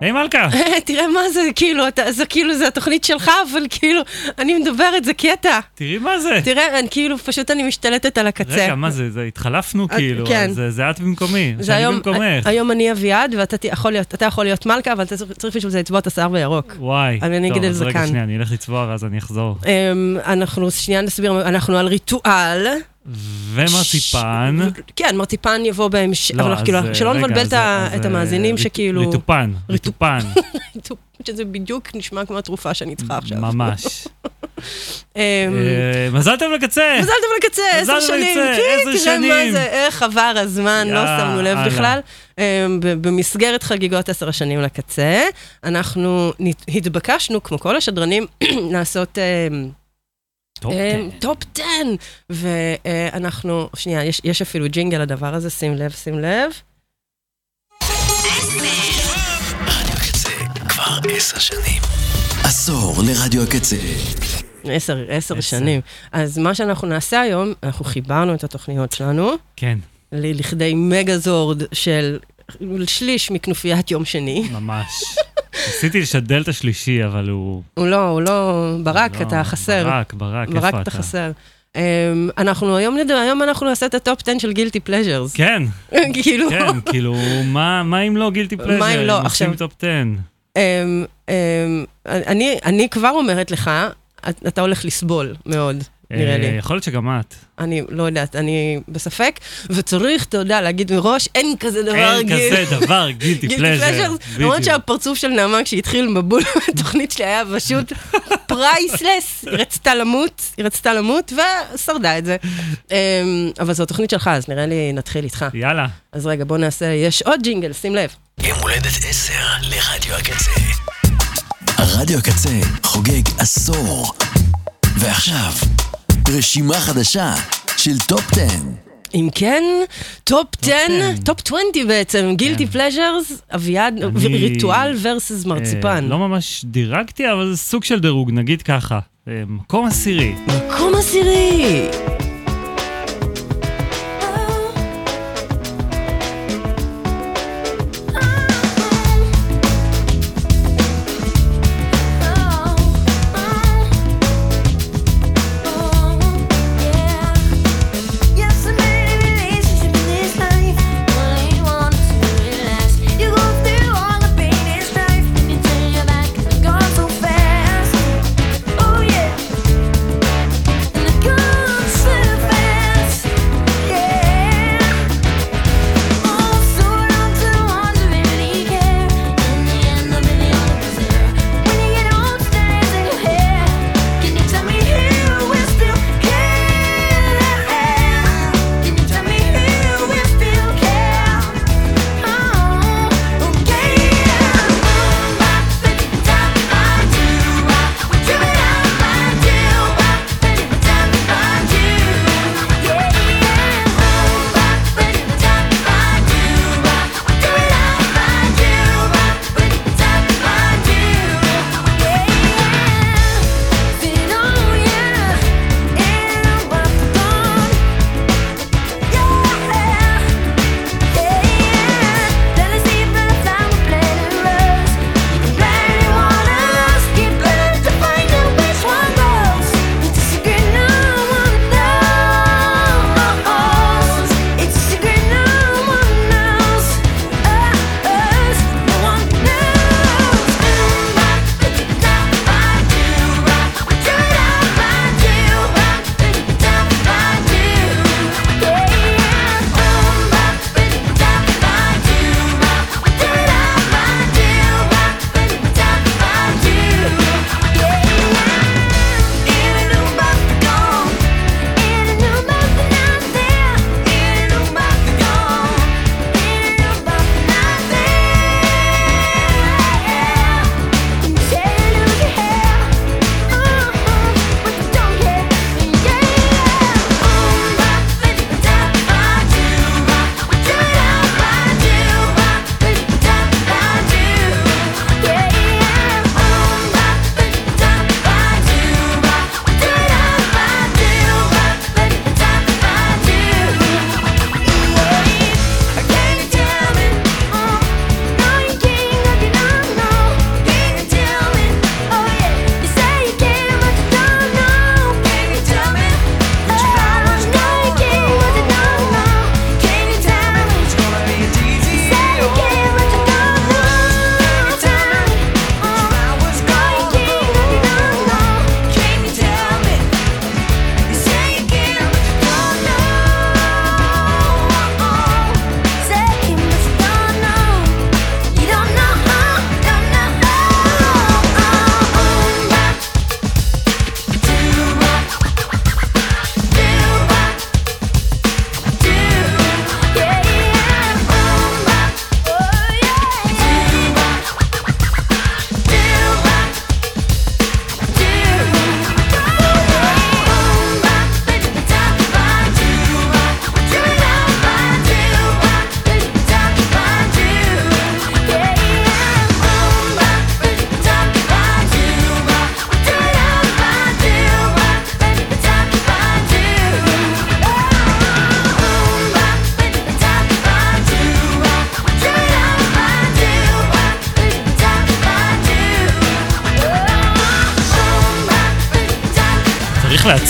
היי מלכה, תראה מה זה, כאילו, אתה, זה כאילו, זה התוכנית שלך, אבל כאילו, אני מדברת, זה קטע. תראי מה זה. תראה, אני כאילו, פשוט אני משתלטת על הקצה. רגע, מה זה, זה התחלפנו אה, כאילו, כן. זה את במקומי, זה היום, במקומך. היום אני אביעד, ואתה יכול להיות, אתה יכול להיות מלכה, אבל אתה צריך- בשביל זה לצבוע את השיער בירוק. וואי, אבל אני אגיד את זה רגע, כאן. שנייה, אני אלך לצבוע, אז אני אחזור. אמ, אנחנו, שנייה נסביר, אנחנו על ריטואל. ומרציפן. כן, מרציפן יבוא בהמשך, לא, אבל כאילו, אה, שלא נבלבל אז- את אה, המאזינים שכאילו... ריטופן, ריטופן, שזה בדיוק נשמע כמו התרופה שאני צריכה עכשיו. ממש. אמ, אה, מזל טוב לקצה! מזל טוב לקצה, עשר שנים, כן, עשר שנים. איך עבר הזמן, לא. שמנו לב בכלל. אמ, במסגרת חגיגות עשר השנים לקצה, אנחנו התבקשנו, כמו כל השדרנים, לעשות אמ, טוב, אמ, כן. top 10, ואנחנו, שנייה, יש- יש אפילו ג'ינגל לדבר הזה, שים לב, שים לב. כבר עשר שנים. עשור לרדיו הקצה. עשר, עשר. שנים. אז מה שאנחנו נעשה היום, אנחנו חיברנו את התוכניות שלנו כן, לכדי מגזורד של שליש מכנופיית יום שני. ממש. ניסיתי לשדל את השלישי, אבל הוא... הוא לא, הוא לא, ברק, לא, אתה חסר. ברק, ברק, איפה ברק, אתה? אתה חסר. אמ, אנחנו היום נדע, היום אנחנו נעשה את ה top 10 של guilty pleasures. כן, כאילו, כן, כאילו, מה אם לא guilty pleasure? מה אם לא? עושים עכשיו- top 10. אמ, אמ, אני, כבר אומרת לך, את- אתה הולך לסבול מאוד, נראה אה, לי. יכול להיות שגם את. אני לא יודעת, אני בספק, וצריך, אתה יודע, להגיד מראש, אין כזה דבר אין guil. כזה דבר, guilty guilty pleasure. למרות שהפרצוף של נעמה כשהתחיל מבול בתוכנית שלי היה פשוט priceless, היא רצתה למות, היא רצתה למות ושרדה את זה. אמ, אבל זו התוכנית שלך, אז נראה לי נתחיל איתך. יאללה. אז רגע, בוא נעשה, יש עוד ג'ינגל, שים לב. יום הולדת עשר לרדיו הקצה. הרדיו הקצה חוגג עשור. ועכשיו, רשימה חדשה של top 10. אם כן, top 10, 10. top 20 בעצם, guilty pleasures, אביעד, ריטואל versus מרציפן. לא ממש דירגתי, אבל זה סוג של דירוג, נגיד ככה. אה, מקום עשירי. מקום עשירי!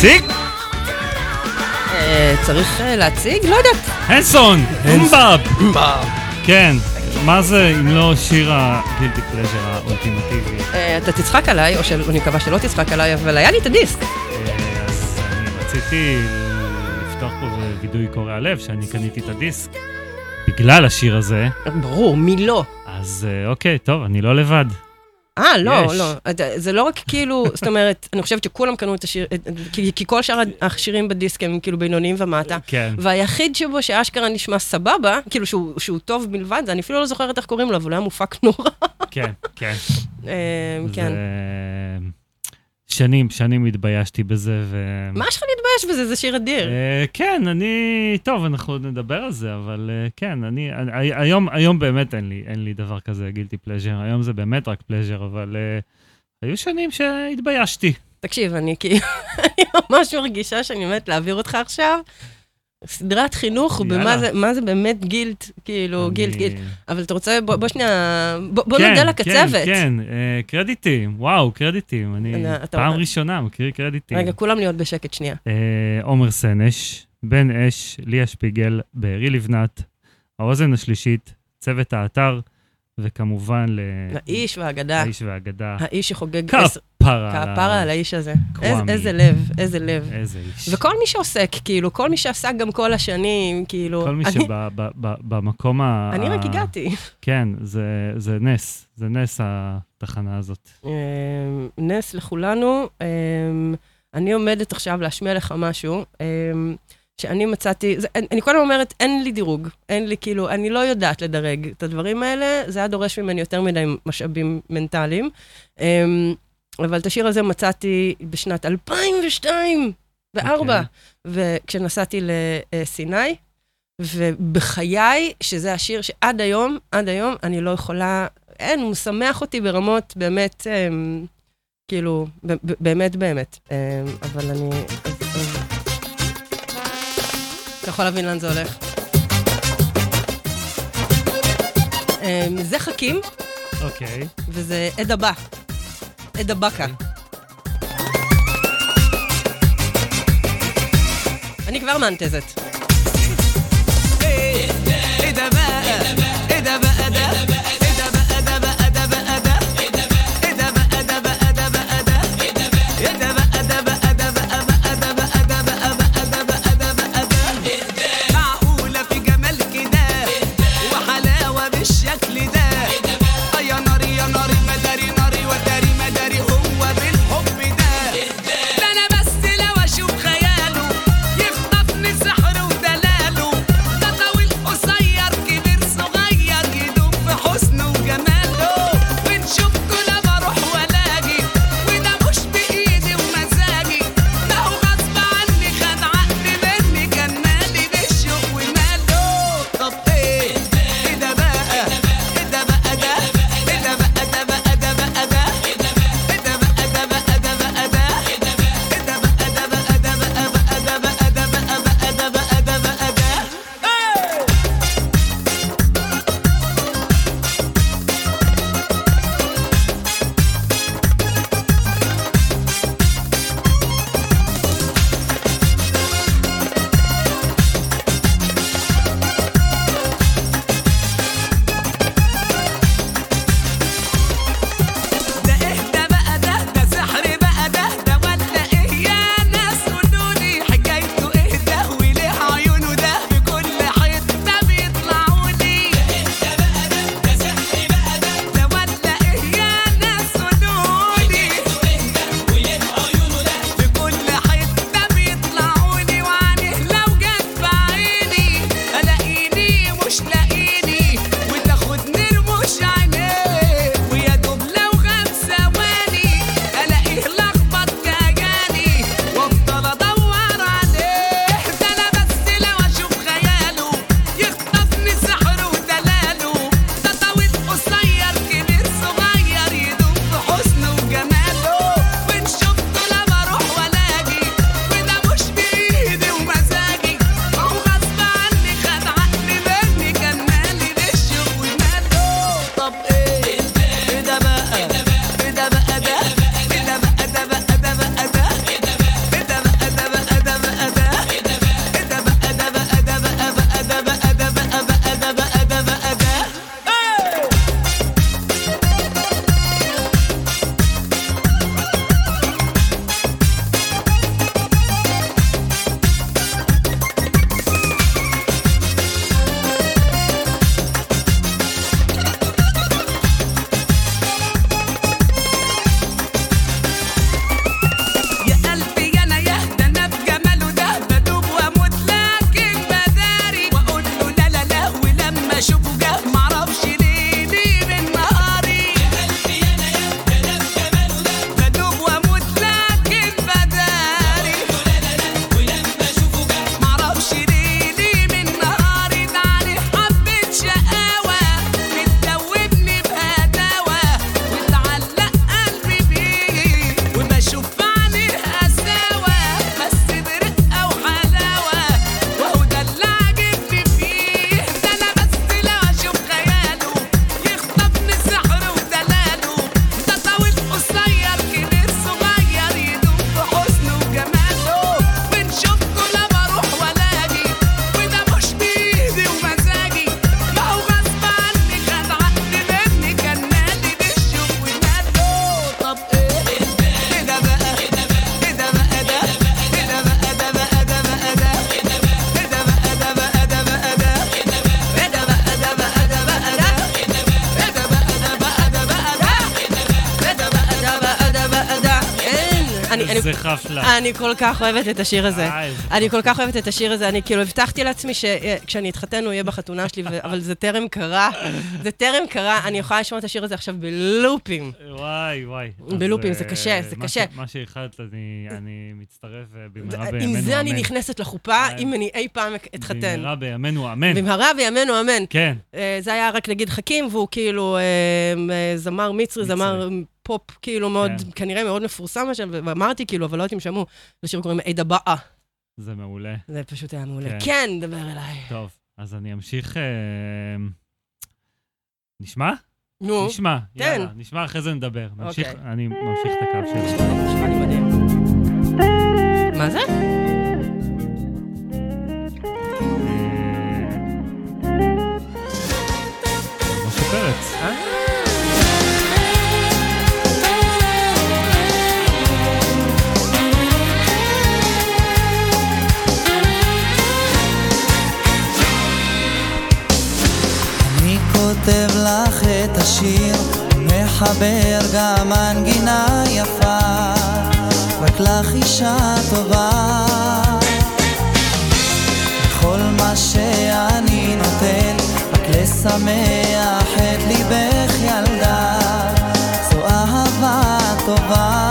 להציג? אה, צריך אה, להציג? לא יודעת. הנסון! אומבאב! כן, מה זה אם לא שיר הגילטי פלז'ר האולטימטיבי? אה, אתה תצחק עליי, או שאני מקווה שלא תצחק עליי, אבל היה לי את הדיסק. אז אני רציתי לפתוח פה בווידוי קורע לב, שאני קניתי את הדיסק בגלל השיר הזה, ברור, מי לא? אז אוקיי, טוב, אני לא לבד. אה, לא, יש. לא. זה לא רק כאילו, זאת אומרת, אני חושבת שכולם קנו את השיר, כי כי כל שאר השירים בדיסק הם כאילו בינוניים ומטה. כן. והיחיד שבו שאשכרה נשמע סבבה, כאילו שהוא, שהוא טוב מלבד זה, אני אפילו לא זוכרת איך קוראים לו, אבל הוא היה מופק נורא. כן, כן. אה, כן. שנים, שנים התביישתי בזה, ו... מה יש לך להתבייש בזה? זה שיר אדיר. אה, כן, אני... טוב, אנחנו עוד נדבר על זה, אבל אה, כן, אני... אני- היום, היום באמת אין לי, אין לי דבר כזה גילטי פלז'ר, היום זה באמת רק פלז'ר, אבל אה, היו שנים שהתביישתי. תקשיב, אני כאילו, אני ממש מרגישה שאני באמת להעביר אותך עכשיו. סדרת חינוך. במה זה, מה זה באמת גילט, כאילו, אני- גילט, גילט. אבל אתה רוצה, בוא, בוא שנייה, בוא, בוא כן, נודה לקצבת. כן, כן, אה, קרדיטים, וואו, קרדיטים. אני פעם ראשונה מכיר קרדיטים. רגע, כולם להיות בשקט שנייה. אה, עומר סנש, בן אש, ליה שפיגל, בארי לבנת, האוזן השלישית, צוות האתר, וכמובן ל... האיש והאגדה, האיש והאגדה. האיש שחוגג כפרה. כפרה על האיש הזה. איזה-. איזה לב, איזה לב. איזה איש. וכל מי שעוסק, כאילו, כל מי שעסק גם כל השנים, כאילו... כל מי אני- שבמקום ה... אני רק הגעתי. כן, זה- זה נס, זה נס התחנה הזאת. אמ, נס לכולנו. אמ, אני עומדת עכשיו להשמיע לך משהו, אמ, שאני מצאתי, זה, אני, אני כל הזמן אומרת, אין לי דירוג, אין לי כאילו, אני לא יודעת לדרג את הדברים האלה, זה היה דורש ממני יותר מדי משאבים מנטליים. אמ, אבל את השיר הזה מצאתי בשנת 2002, ב-4, אוקיי. וכשנסעתי לסיני, ובחיי, שזה השיר שעד היום, עד היום, אני לא יכולה, אין, הוא משמח אותי ברמות באמת, אמ, כאילו, באמת באמת. אמ, אבל אני... אז, אז... אתה יכול להבין לאן זה הולך. אמ, זה חכים, אוקיי. וזה עד הבא. עד הבקה. אני כבר מאנטזת. אני כל כך אוהבת את השיר הזה. אה, אני כל כך אוהבת את השיר הזה, אני כאילו הבטחתי לעצמי שכשאני אתחתן הוא יהיה בחתונה שלי, אבל זה טרם קרה. זה טרם קרה, אני יכולה לשמוע את השיר הזה עכשיו בלופים. וואי, וואי. בלופים, זה אה, קשה, זה קשה. מה שאיחלת, אני- מצטרף אה, במהרה עם בימינו, זה אני אמן. נכנסת לחופה, אה, אם אני אי פעם אתחתן. במהרה בימינו, אמן. במהרה בימינו אמן. כן. אה, זה היה רק נגיד חכים, והוא כאילו אה, אה, זמר מצרי. זמר פופ כאילו מאוד, כן. כנראה מאוד מפורסם עכשיו, ואמרתי כאילו, אבל לא יודעת אם שמעו, לשיר קוראים עדה באה. זה מעולה. זה פשוט היה מעולה. כן. כן, דבר אליי. טוב, אז אני אמשיך... אה, נשמע? נו. נשמע, תן. יאללה, נשמע, אחרי זה נדבר. נמשיך, אוקיי. אני ממשיך את הקו שלי. נשמע לי מדהים. מה זה? השיר, מחבר גם מנגינה יפה, רק לך אישה טובה. כל מה שאני נותן, רק לשמח את ליבך ילדה, זו אהבה טובה,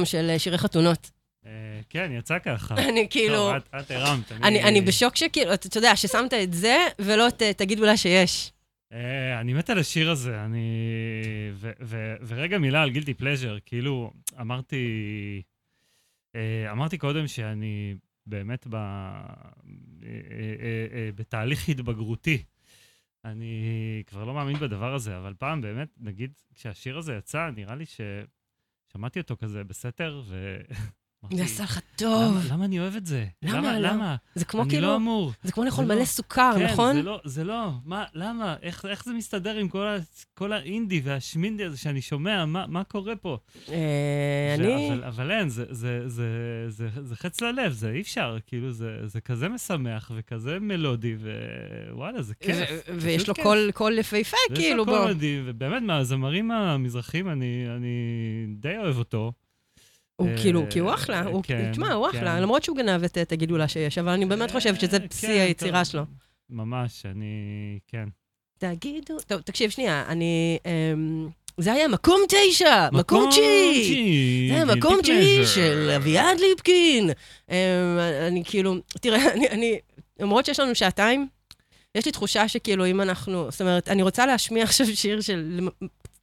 היום של אה, שירי חתונות. אה, כן, יצא ככה. אני כאילו... טוב, את- הרמת. אני, בשוק שכאילו, אתה יודע, ששמת את זה, ולא ת, תגידו לה שיש. אה, אני מת על השיר הזה, אני... ו- ו- ורגע מילה על גילטי פלז'ר, כאילו, אמרתי... אמרתי קודם שאני באמת ב... בתהליך התבגרותי. אני כבר לא מאמין בדבר הזה, אבל פעם באמת, נגיד, כשהשיר הזה יצא, נראה לי ששמעתי אותו כזה בסתר, אמרתי, זה עשה לך טוב. למה, למה אני אוהב את זה? למה? למה? למה? למה? זה כמו אני כאילו, לא אמור. זה כמו לאכול זה מלא לא- סוכר, כן, נכון? זה לא, זה לא, מה, למה? איך, איך זה מסתדר עם כל, ה, כל האינדי והשמינדי הזה שאני שומע? מה, מה קורה פה? אה, אני... אבל, אבל אין, זה, זה, זה, זה, זה חץ ללב, זה אי אפשר, כאילו, זה, זה כזה משמח וכזה מלודי, ווואלה, זה כיף. ו- ויש לו כיף. קול- קול יפהפה, ויש כאילו, לו בוא. קול מדהים, ובאמת, מהזמרים המזרחיים, אני, אני די אוהב אותו. הוא אה, כאילו, כי הוא אחלה, הוא, כן, תשמע, הוא אחלה, כן. למרות שהוא גנב את הגילולה שיש, אבל אני באמת חושבת שזה אה, בשיא כן, היצירה. שלו. ממש, אני, כן. תגידו, טוב, תקשיב, שנייה, אני... אמ, זה היה מקום תשע, מקום תשיעי. זה היה מקום תשיעי של אביעד ליפקין. אמ, אני כאילו, תראה, אני, אני, למרות שיש לנו שעתיים, יש לי תחושה שכאילו אם אנחנו, זאת אומרת, אני רוצה להשמיע עכשיו שיר של,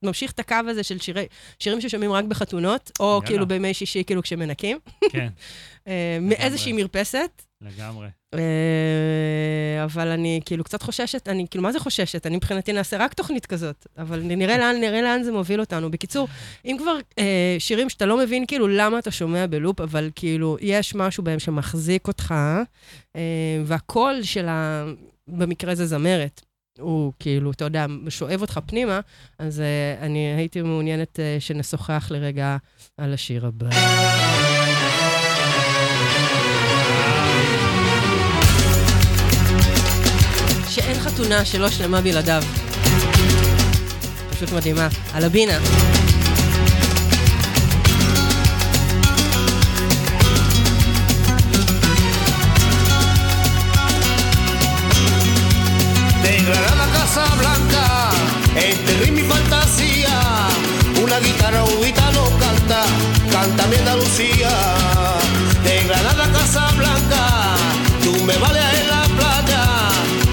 ממשיך את הקו הזה של שירי, שירים ששומעים רק בחתונות, או יאללה. כאילו בימי שישי, כאילו כשמנקים, כן, אה, מאיזושהי מרפסת. לגמרי. אה, אבל אני כאילו קצת חוששת, אני כאילו, מה זה חוששת? אני מבחינתי נעשה רק תוכנית כזאת, אבל נראה לאן, נראה לאן זה מוביל אותנו. בקיצור, אם כבר אה, שירים שאתה לא מבין כאילו למה אתה שומע בלופ, אבל כאילו יש משהו בהם שמחזיק אותך, אה, והקול של ה... במקרה זה זמרת. הוא כאילו, אתה יודע, שואב אותך פנימה, אז uh, אני הייתי מעוניינת uh, שנשוחח לרגע על השיר הבא. שאין חתונה שלא שלמה בלעדיו. פשוט מדהימה. על הבינה. Casablanca, entre ritmo y fantasía, una guitarra un gitano canta, canta mi Andalucía. De Granada a Casablanca, tú me vales en la playa,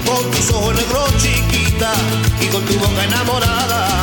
con tus ojos negros chiquita y con tu boca enamorada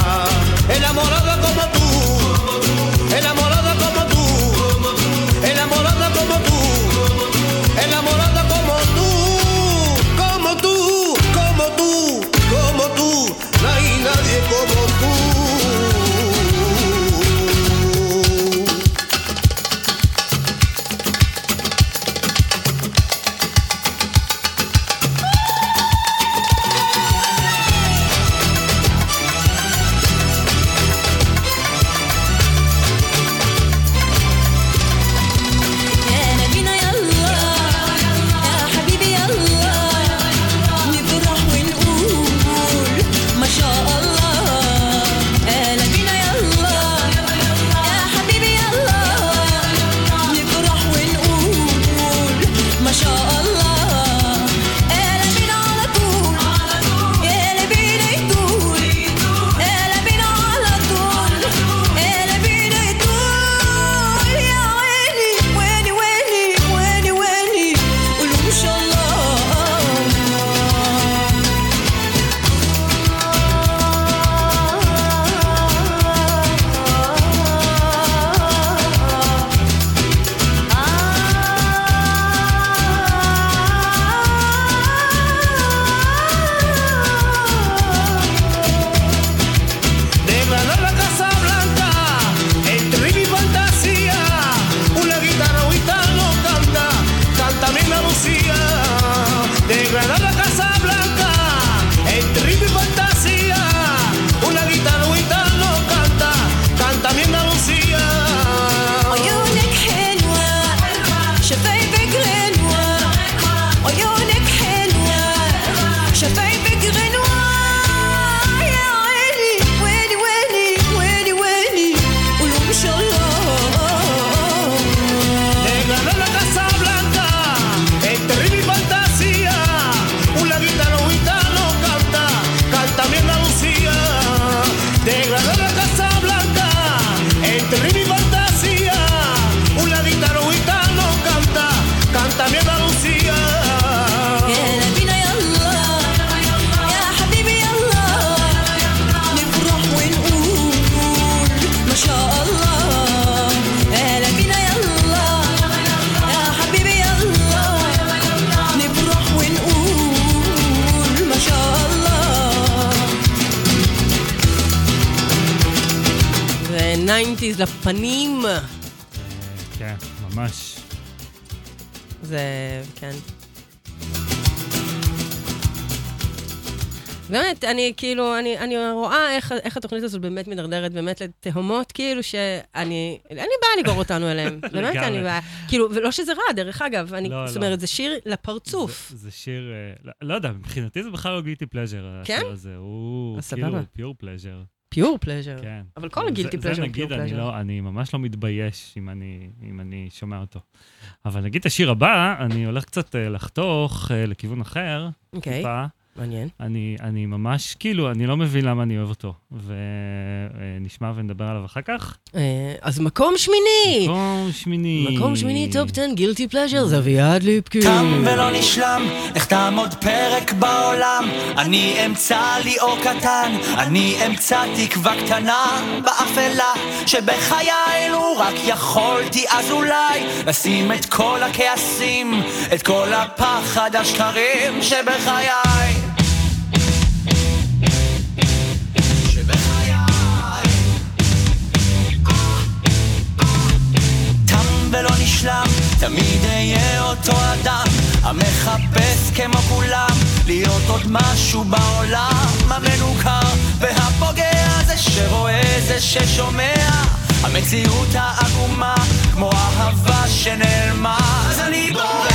באמת, אני כאילו, אני, אני רואה איך, איך התוכנית הזאת באמת מידרדרת באמת לתהומות, כאילו שאני, אין לי בעיה לגרור אותנו אליהם. באמת אין לי בעיה. כאילו, ולא שזה רע, דרך אגב, אני, לא, זאת לא. אומרת, זה שיר לפרצוף. זה, זה שיר, אה, לא, לא יודע, מבחינתי זה בכלל לא guilty pleasure, כן? השיר הזה. הוא אז כאילו. פיור פלז'ר. פיור פלז'ר. כן. אבל כל זה- ה guilty זה pleasure הוא נגיד, pure אני, pleasure. לא, אני ממש לא מתבייש אם אני, אם אני שומע אותו. אבל נגיד את השיר הבא, אני הולך קצת אה, לחתוך אה, לכיוון אחר, אוקיי, טיפה. מעניין. אני, אני ממש, כאילו, אני לא מבין למה אני אוהב אותו. ונשמע ונדבר עליו אחר כך. אה, אז מקום שמיני! מקום שמיני. מקום שמיני, top 10, guilty pleasure, זה אביעד ליפקין. תם ולא נשלם, איך תעמוד פרק בעולם? אני אמצא לי אור קטן, אני אמצא תקווה קטנה באפלה שבחיי לו רק יכולתי אז אולי לשים את כל הכעסים, את כל הפחד השקרים שבחיי ולא נשלם, תמיד אהיה אותו אדם המחפש כמו כולם להיות עוד משהו בעולם המנוכר. והפוגע זה שרואה זה ששומע המציאות העגומה כמו אהבה שנעלמה. אז אני בורח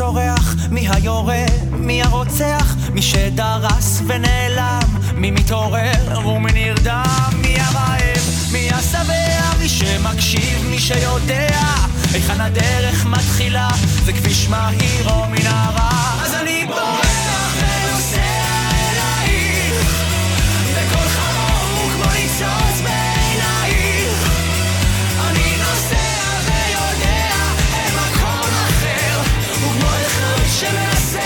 צורח, מי היורה, מי הרוצח, מי שדרס ונעלם, מי מתעורר ומי נרדם, מי הרעב, מי השבע, מי שמקשיב, מי שיודע היכן הדרך מתחילה, זה כביש מהיר או מנהרה, אז אני בורח שמנסה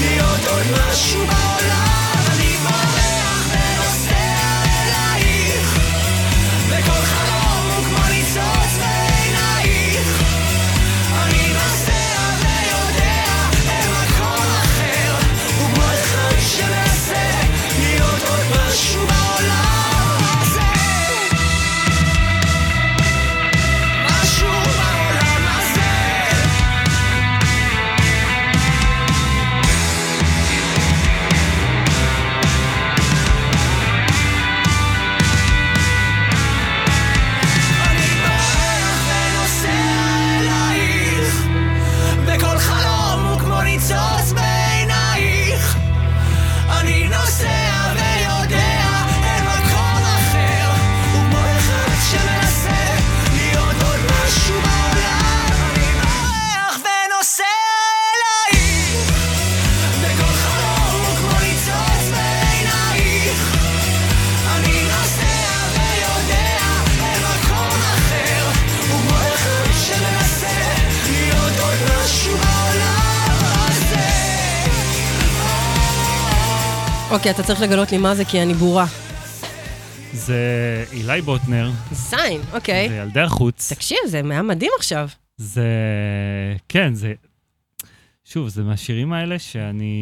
להיות עוד משהו בעולם אוקיי, אתה צריך לגלות לי מה זה, כי אני בורה. זה אילי בוטנר, זין, אוקיי. וילדי החוץ. תקשיב, זה היה מדהים עכשיו. זה... כן, זה... שוב, זה מהשירים האלה שאני...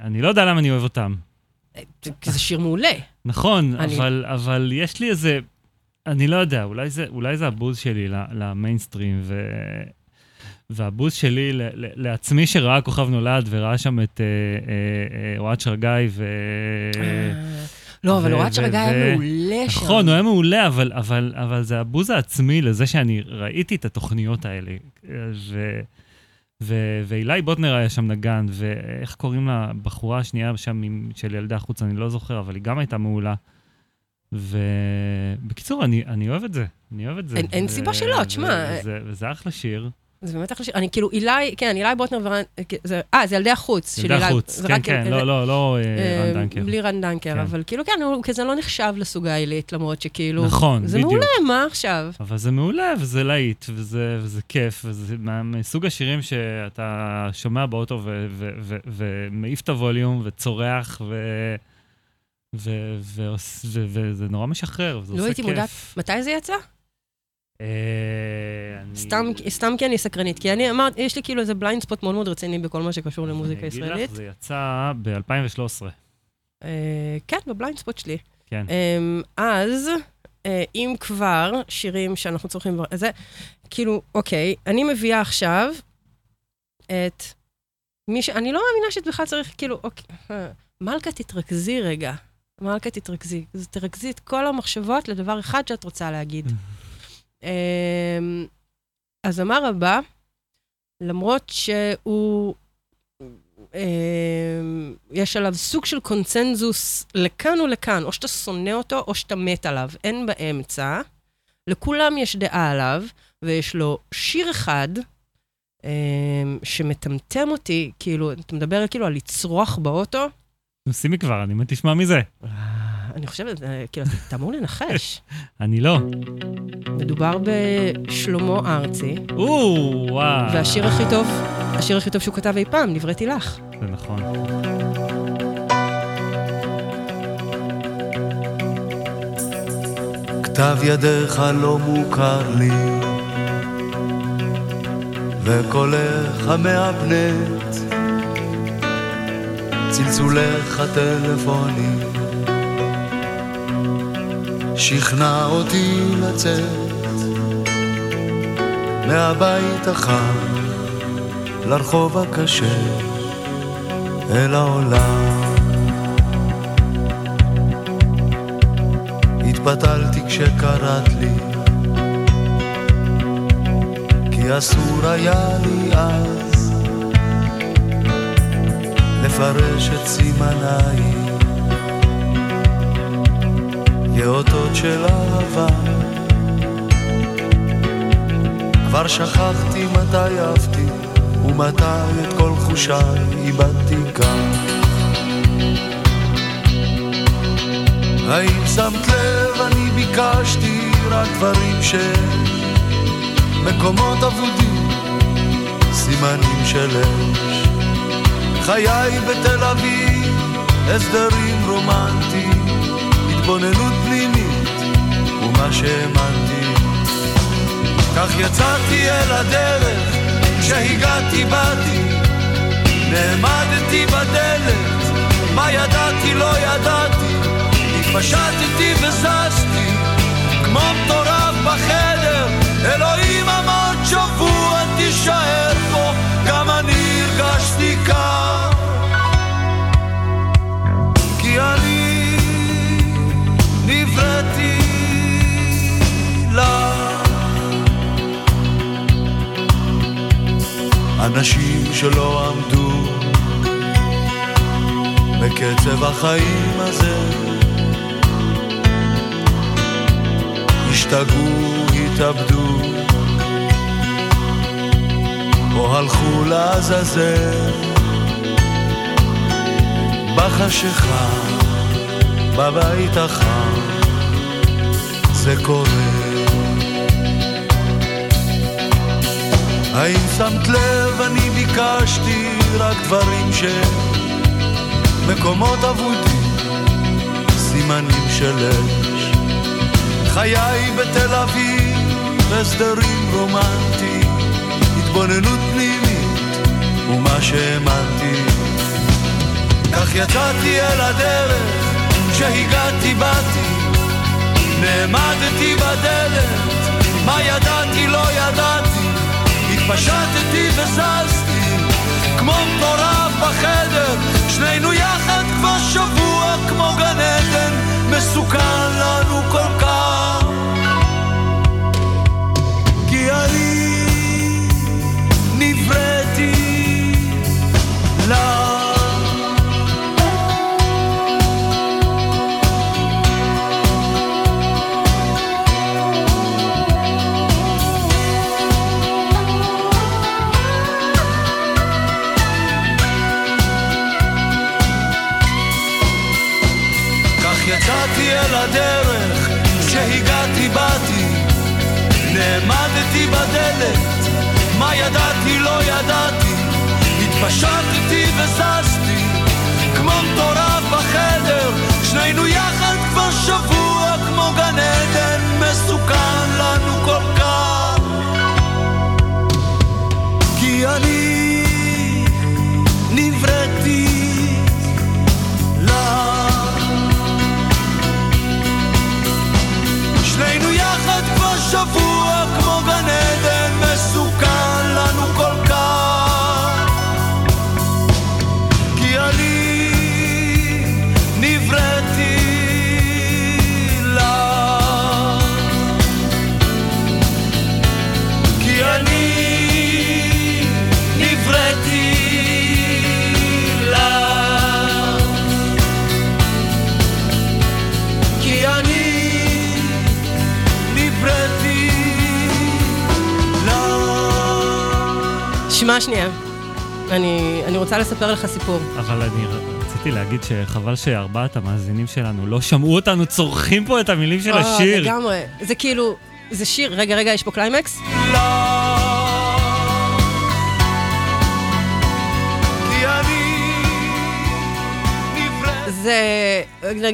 אני לא יודע למה אני אוהב אותם. זה- זה שיר מעולה. נכון, אני- אבל, אבל יש לי איזה... אני לא יודע, אולי זה, אולי זה הבוז שלי למיינסטרים, ו... והבוז שלי ל- ל- לעצמי שראה כוכב נולד וראה שם את אה, אה, אה, אוהד שרגאי ו... לא, אבל אוהד ו- שרגא היה מעולה שם. נכון, הוא היה מעולה, אבל, אבל, אבל זה הבוז העצמי לזה שאני ראיתי את התוכניות האלה. ואילי בוטנר היה שם נגן, ואיך קוראים לה, בחורה השנייה שם עם- של ילדי החוץ, אני לא זוכר, אבל היא גם הייתה מעולה. ובקיצור, אני, אני אוהב את זה, אני אוהב את זה. אין- אין ו- סיבה שלא, תשמע. וזה, וזה אחלה שיר. זה באמת אחלה שיר. אני כאילו, אילי, כן, אילי בוטנר ורן... זה- אה, זה ילדי החוץ. ילדי החוץ, זה כן, כן, אה, לא, לא, לא אה, אה, רן דנקר. בלי רן דנקר, כן. אבל כאילו, כן, הוא כזה לא נחשב לסוג העילית, למרות שכאילו... נכון, זה בדיוק. מעולה, מה עכשיו? אבל זה מעולה, וזה להיט, וזה, כיף, וזה מסוג השירים שאתה שומע באוטו ומעיף את הווליום וצורח, ו... וזה נורא משחרר, וזה לא עושה הייתי כיף. מודעת. מתי זה יצא? אה, סתם, סתם כי אני סקרנית, כי אני אמרת, יש לי כאילו איזה blind spot מאוד מאוד רציני בכל מה שקשור למוזיקה אני אגיד ישראלית. לך, זה יצא ב-2013. אה, כן, ב blind spot שלי. כן. אמ, אז, אה, אם כבר שירים שאנחנו צריכים... זה, כאילו, אוקיי, אני מביאה עכשיו את מי ש... אני לא מאמינה שאת בכלל צריך, כאילו, אוקיי, מלכה, תתרכזי רגע. מלכה, תתרכזי. תרכזי את כל המחשבות לדבר אחד שאת רוצה להגיד. אמ, הזמר הבא, למרות שהוא... אמ, יש עליו סוג של קונצנזוס לכאן ולכאן, או שאתה שונא אותו או שאתה מת עליו, אין באמצע. לכולם יש דעה עליו, ויש לו שיר אחד אמ, שמטמטם אותי, כאילו, אתה מדבר כאילו על לצרוח באוטו, נו, שימי כבר, אני מת תשמע מזה. אני חושבת, אה, כאילו, אתה- אמור לנחש. אני לא. מדובר בשלמה ארצי, או, וואו. והשיר הכי טוב, השיר הכי טוב שהוא כתב אי פעם, נבראתי לך. זה נכון. כתב ידיך לא מוכר לי, וקולך המהפנט, צלצולך הטלפוני, שכנע אותי לצאת מהבית החם לרחוב הקשה אל העולם. התבטלתי כשקראת לי כי אסור היה לי אז לפרש את סימניי יאותות של אהבה. כבר שכחתי מתי אהבתי ומתי את כל חושיי איבדתי כאן האם שמת לב, אני ביקשתי רק דברים ש... מקומות אבודים, סימנים של אש. חיי בתל אביב, הסדרים רומנטיים, התבוננות פנימית, ומה שהאמנתי. כך יצאתי אל הדרך, כשהגעתי באתי, נעמדתי בדלת, מה ידעתי לא ידעתי. התפשטתי וזזתי כמו מטורף בחדר אלוהים אמרת שבוע תישאר פה גם אני הרגשתי כך אנשים שלא עמדו בקצב החיים הזה השתגעו, התאבדו, או הלכו לעזאזל בחשיכה, בבית החם, זה קורה. האם שמת לב, אני ביקשתי רק דברים ש... מקומות אבודים, סימנים של אש. חיי בתל אביב, הסדרים רומנטיים, התבוננות פנימית, ומה שהאמנתי. כך יצאתי אל הדרך, כשהגעתי באתי, נעמדתי בדלת, מה ידעתי לא ידעתי, התפשטתי וזזתי, כמו מטורף בחדר, שנינו יחד כבר שבוע כמו גן עדן, מסוכן לנו כל כך. כי אני נבראתי לך. של הדרך, כשהגעתי באתי, נעמדתי בדלת, מה ידעתי לא ידעתי, התפשטתי וזזתי, כמו מטורף בחדר, שנינו יחד כבר שבוע כמו גן עדן, מסוכן לנו כל כך. כי אני רוצה לספר לך סיפור. אבל אני רציתי להגיד שחבל שארבעת המאזינים שלנו לא שמעו אותנו צורכים פה את המילים של אה, השיר. לגמרי. זה כאילו, זה שיר, רגע, רגע, יש פה קליימקס? זה,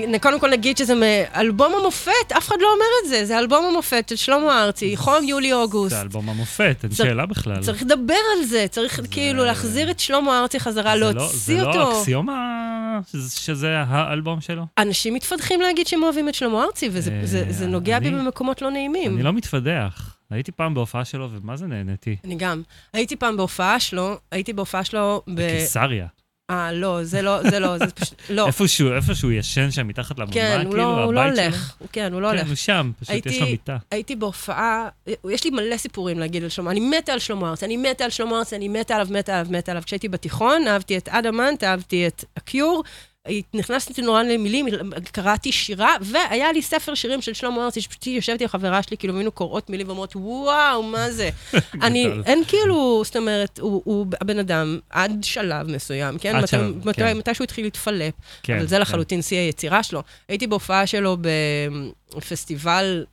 נ- קודם כל נגיד שזה מאלבום המופת, אף אחד לא אומר את זה, זה אלבום המופת של שלמה ארצי, חום יולי-אוגוסט. זה אלבום המופת, אין שאלה בכלל. צריך לדבר על זה, צריך כאילו להחזיר את שלמה ארצי חזרה, לא- להוציא זה לא אותו. אקסיומה שזה- האלבום שלו? אנשים מתפדחים להגיד שהם אוהבים את שלמה ארצי, וזה אה, נוגע בי במקומות לא נעימים. אני לא מתפדח. הייתי פעם בהופעה שלו, ומה זה נהניתי? אני גם. הייתי פעם בהופעה שלו, הייתי בהופעה שלו ב... בקיסריה. אה, לא, זה לא, זה לא, זה פשוט, לא. איפשהו, איפה שהוא ישן שם מתחת לבמה, כן, כאילו, הוא לא, הוא לא הבית שלו. הולך. כן, הוא לא כן, הולך. הוא שם, פשוט יש לו הייתי- מיטה. הייתי בהופעה, יש לי מלא סיפורים להגיד על שלמה, אני מתה על שלמה ארצי, אני מתה על שלמה ארצי, אני מתה עליו, מתה עליו, מתה עליו. כשהייתי בתיכון, אהבתי את אדמנט, אהבתי את הקיור, נכנסתי נורא למילים, קראתי שירה, והיה לי ספר שירים של שלמה ארצי, שפשוט יושבתי עם חברה שלי, כאילו היינו קוראות מילים ואומרות, וואו, מה זה? אני. אין כאילו, זאת אומרת, הוא, הוא הבן אדם עד שלב מסוים, כן? עד שלב, מתי- כן. מתי שהוא התחיל להתפלפ, כן, אבל זה כן. לחלוטין שיא היצירה שלו. הייתי בהופעה שלו בפסטיבל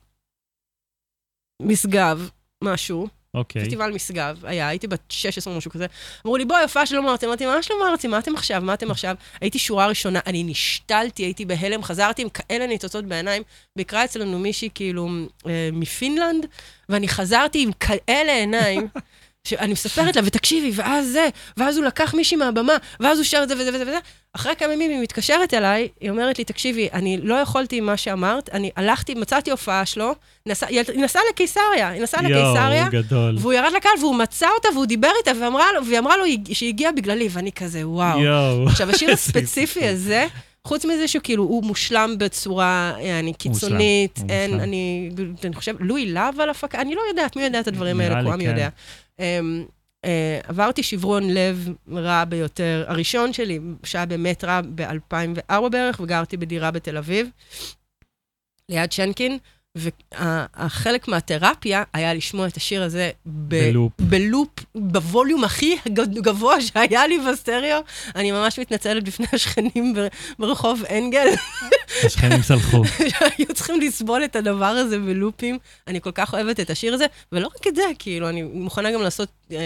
משגב, משהו, אוקיי. פסטיבל משגב, היה, הייתי בת 16 או משהו כזה. אמרו לי, בואי, הופעה שלמה ארצי. אמרתי, מה שלמה ארצי? מה אתם עכשיו? מה אתם עכשיו? הייתי שורה ראשונה, אני נשתלתי, הייתי בהלם, חזרתי עם כאלה ניצוצות בעיניים. ביקרה אצלנו מישהי כאילו אה, מפינלנד, ואני חזרתי עם כאלה עיניים. שאני מספרת לה, ותקשיבי, ואז זה, ואז הוא לקח מישהי מהבמה, ואז הוא שר את זה וזה וזה וזה. אחרי כמה ימים היא מתקשרת אליי, היא אומרת לי, תקשיבי, אני לא יכולתי עם מה שאמרת, אני הלכתי, מצאתי הופעה שלו, נסע, היא נסעה לקיסריה, היא נסעה לקיסריה, גדול. והוא ירד לקהל והוא מצא אותה והוא דיבר איתה ואמרה לו, והיא אמרה לו שהיא הגיעה בגללי, ואני כזה, וואו. יואו. עכשיו, השיר הספציפי. הזה, חוץ מזה שהוא כאילו, הוא מושלם בצורה, אני קיצונית, הוא אין, מושלם. אני, אני חושב, לואי להב על הפקה, אני לא יודעת, מי יודע את הדברים האלה, כולם כן. יודע. אמ, אה, עברתי שברון לב רע ביותר. הראשון שלי, שהיה באמת רע ב-2004 בערך, וגרתי בדירה בתל אביב, ליד שנקין, והחלק מהתרפיה היה לשמוע את השיר הזה ב- בלופ. בלופ, בווליום הכי גבוה שהיה לי בסטריאו. אני ממש מתנצלת בפני השכנים ברחוב אנגל, השכנים סלחו. שהיו צריכים לסבול את הדבר הזה בלופים. אני כל כך אוהבת את השיר הזה, ולא רק את זה, כאילו, אני מוכנה גם לעשות אה,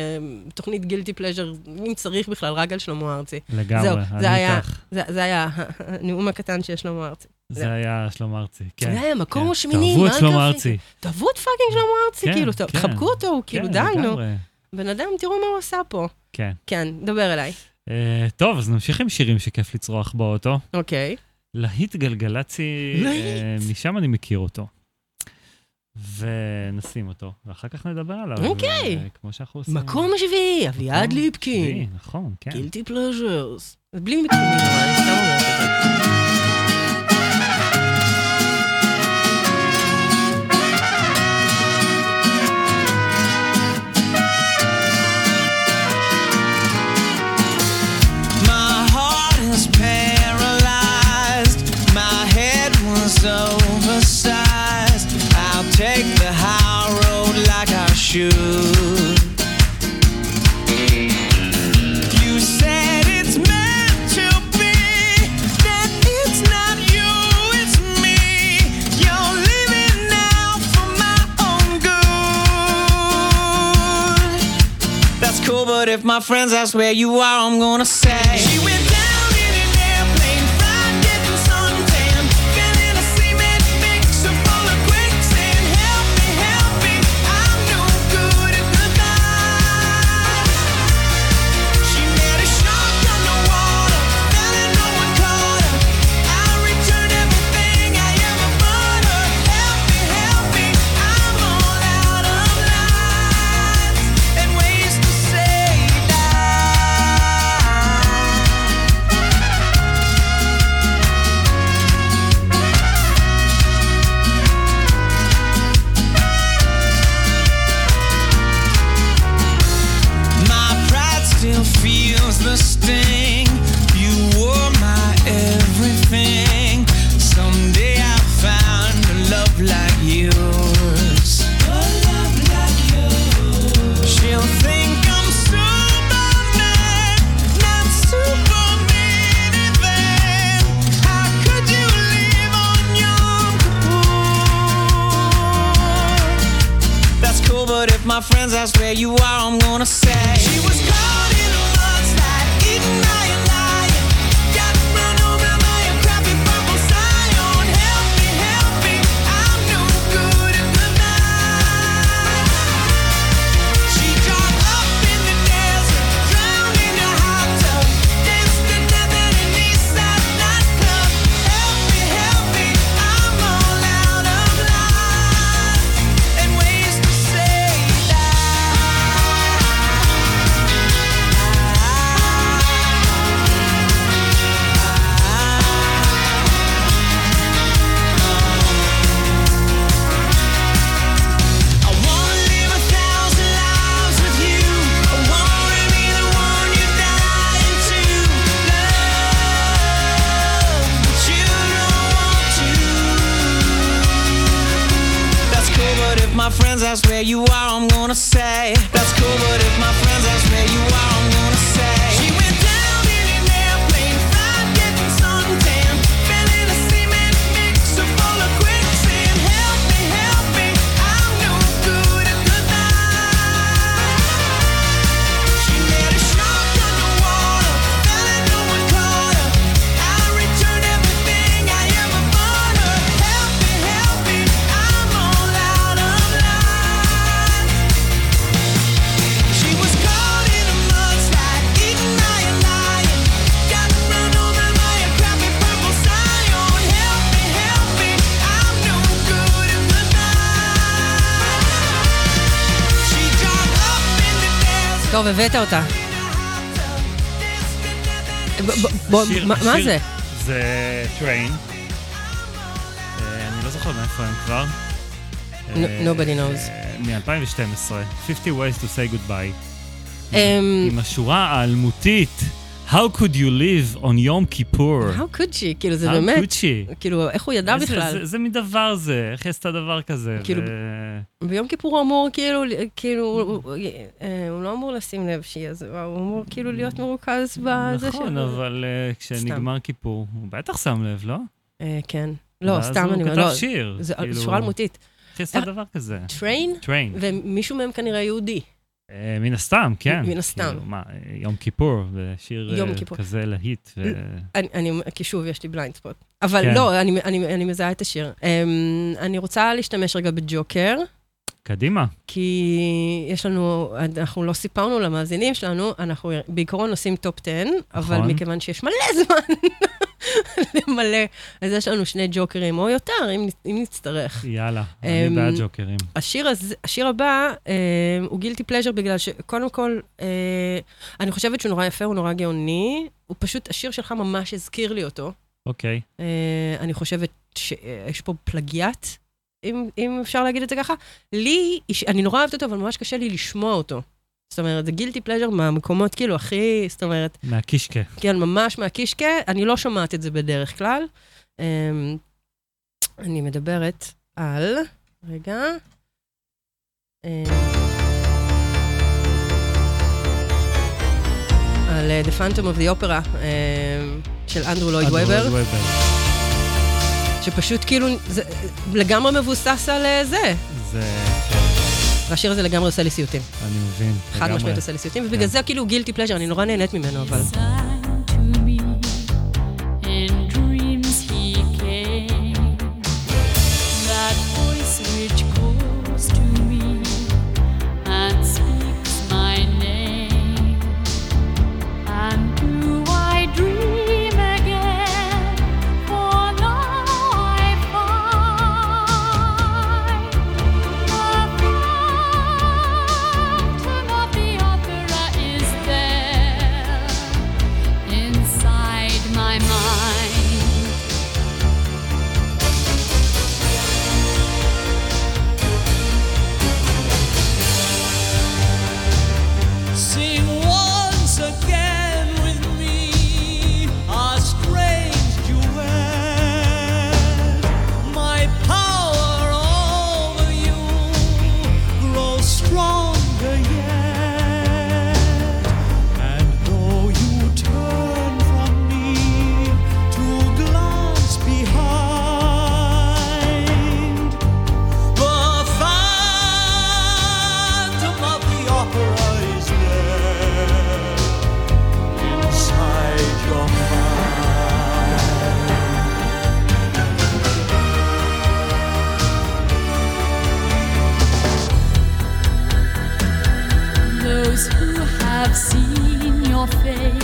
תוכנית guilty pleasure, אם צריך בכלל, רק על שלמה ארצי. לגמרי, זהו, אני זה היה, איתך. זה, זה היה הנאום הקטן של שלמה ארצי. זה היה שלמה ארצי, כן. זה היה מקום כן. השמיני, תאהבו את מה שלמה הגרפי? ארצי. תאהבו את fucking שלמה ארצי, כן, כאילו, כן. תחבקו אותו, הוא כאילו, כן, די, נו. בן אדם, תראו מה הוא עשה פה. כן. כן, דבר אליי. אה, טוב, אז נמשיך עם שירים שכיף לצרוח באוטו. אוקיי. להיט גלגלצי. אה, משם אני מכיר אותו. ונשים אותו, ואחר כך נדבר עליו. אוקיי. אה, כמו שאנחנו עושים. מקום השביעי, אביעד מקום ליפקין. נכון, כן. גילטי פלז'רס. בלי אבל אני סתם אומרת את זה. Friends that's where you are, I'm gonna say. Friends ask where you are, I'm gonna say הבאת אותה. בוא, מה זה? זה טריין. אני לא זוכר מאיפה הם כבר. No- nobody knows. מ-2012, 50 ways to say goodbye. אמ, עם השורה האלמותית, How could you live on יום כיפור? How could she? כאילו, זה How באמת, could she? כאילו, איך הוא ידע איזה- בכלל? זה- זה מין דבר זה, איך היא עשתה דבר כזה? כאילו, ו- ביום כיפור הוא אמור כאילו, כאילו, הוא- אה, הוא לא אמור לשים לב שהיא עזבה, הוא אמור כאילו להיות מרוכז בזה נכון, אבל אה, כשנגמר כיפור, הוא בטח שם לב, לא? אה, כן. לא, סתם הוא אני אומרת, כתב לא, שיר, זה כאילו- שורה אלמותית. איך היא עשתה דבר כזה? Train? Train. ומישהו מהם כנראה יהודי. אה, מן הסתם, כן. מן הסתם. כאילו, מה, יום כיפור, זה שיר אה, כיפור. כזה להיט. ו- אני, אני, כי שוב, יש לי blind spot. אבל כן. לא, אני, אני, אני מזהה את השיר. אמ, אני רוצה להשתמש רגע בג'וקר, קדימה. כי יש לנו, אנחנו לא סיפרנו למאזינים שלנו, אנחנו בעיקרון עושים top 10, אבל נכון. מכיוון שיש מלא זמן למלא, אז יש לנו שני ג'וקרים, או יותר, אם, אם נצטרך. יאללה, אני אמ, בעד ג'וקרים. השיר, הזה, השיר הבא אה, הוא guilty pleasure בגלל שקודם כל, אה, אני חושבת שהוא נורא יפה, הוא נורא גאוני. הוא פשוט, השיר שלך ממש הזכיר לי אותו. אוקיי. אה, אני חושבת שיש פה פלגיאט, אם, אם אפשר להגיד את זה ככה. לי, אני נורא אוהבת אותו, אבל ממש קשה לי לשמוע אותו. זאת אומרת, זה גילטי פלז'ר מהמקומות כאילו הכי, זאת אומרת, מהקישקה. כן, ממש מהקישקה, אני לא שומעת את זה בדרך כלל. אמ, אני מדברת על, רגע, אמ, על אה, The Phantom of the Opera אמ, של אנדרו לויד וובר. שפשוט כאילו, זה לגמרי מבוסס על אה, זה. זה... כן. והשיר הזה לגמרי עושה לי סיוטים. אני מבין. חד לגמרי. משמעית עושה לי סיוטים, ובגלל זה כאילו גילטי פלז'ר, אני נורא נהנית ממנו, אבל... face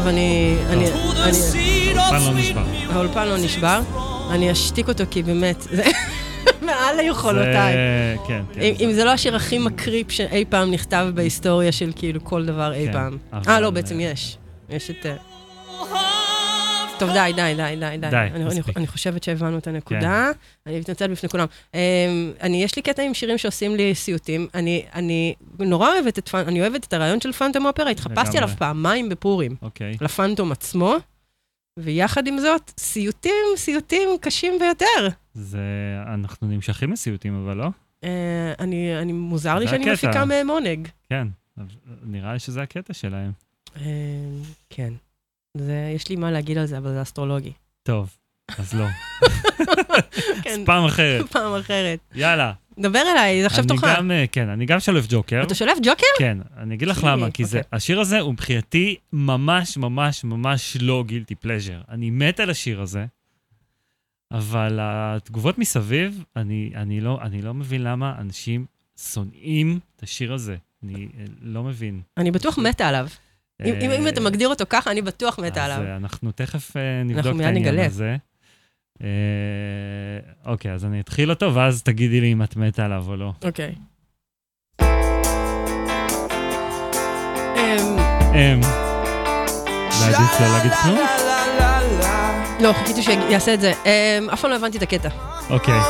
טוב, אני... אני... אני... האולפן לא נשבר. האולפן לא נשבר. אני אשתיק אותו כי באמת, זה מעל ליכולותיי. זה- כן, כן. אם, אם זה לא השיר הכי מקריפ שאי פעם נכתב בהיסטוריה של כאילו כל דבר אי כן, פעם. אה, לא, בעצם יש. יש את... אה, טוב, די, די, די, די, די. אני, מספיק. אני חושבת שהבנו את הנקודה. אני מתנצלת בפני כולם. Um, אני, יש לי קטע עם שירים שעושים לי סיוטים. אני, אני נורא אוהבת את, אני אוהבת את הרעיון של פנטום אופרה, התחפשתי. עליו פעמיים בפורים. אוקיי. לפנטום עצמו, ויחד עם זאת, סיוטים, סיוטים קשים ביותר. זה... אנחנו נמשכים לסיוטים, אבל לא? Uh, אני, אני, מוזר לי שאני הקטע. מפיקה מהם עונג. כן. נראה לי שזה הקטע שלהם. Uh, כן. זה, יש לי מה להגיד על זה, אבל זה אסטרולוגי. טוב, אז לא. כן, אז פעם אחרת. פעם אחרת. יאללה. דבר אליי, זה עכשיו תוכל. אני גם, אה, כן, אני גם שולף ג'וקר. אתה שולף ג'וקר? כן, אני אגיד לך למה, כי זה, אוקיי. השיר הזה הוא מבחינתי ממש ממש ממש לא גילטי פלז'ר. אני מת על השיר הזה, אבל התגובות מסביב, אני, אני, לא, אני לא מבין למה אנשים שונאים את השיר הזה. אני אה, לא מבין. אני בטוח מתה עליו. אם, אם אתה אה, מגדיר אותו ככה, אני בטוח מתה עליו. אז אנחנו תכף uh, נבדוק אנחנו את העניין נגלה. הזה. Uh, אוקיי, אז אני אתחיל אותו, ואז תגידי לי אם את מתה עליו או לא. אוקיי. אמ... אמ... להגיד לא להגיד כלום? לא, חיכיתי שיעשה את זה. אמ, אף פעם לא הבנתי את הקטע. אוקיי.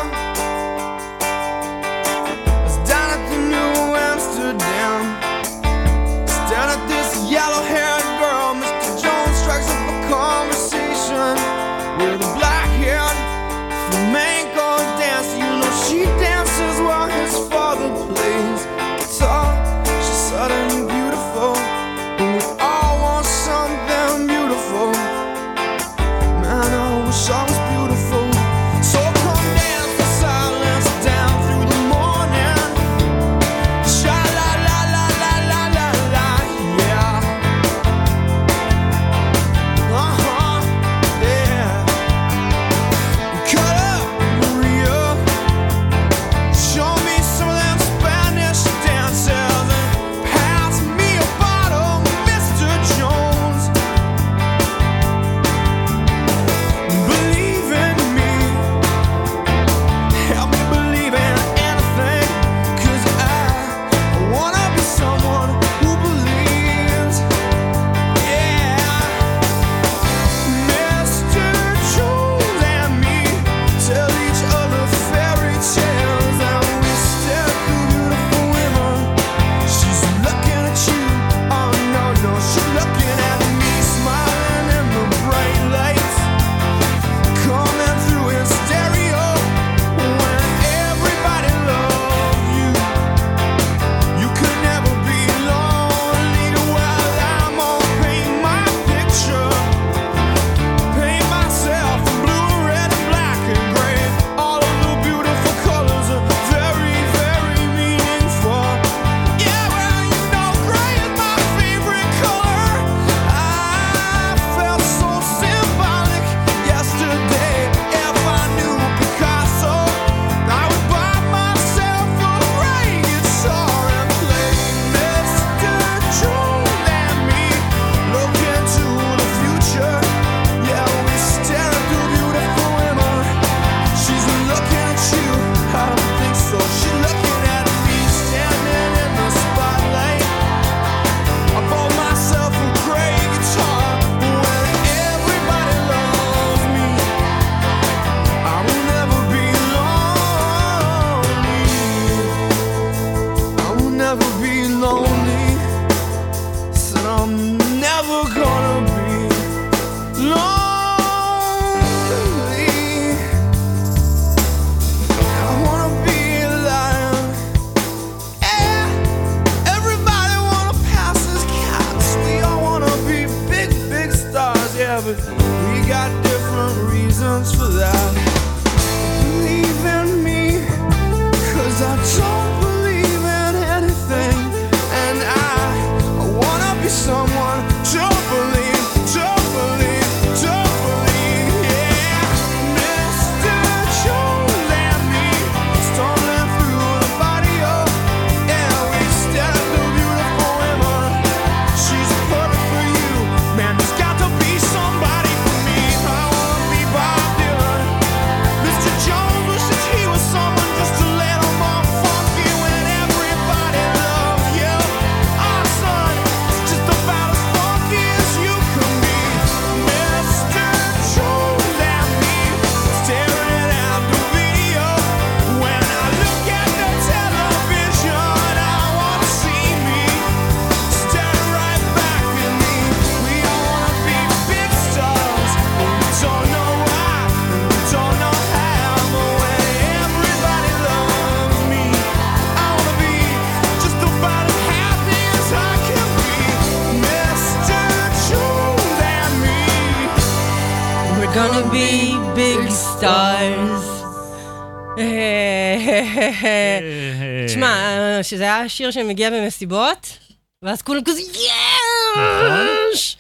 שזה היה שיר שמגיע במסיבות, ואז כולם כזה, יש!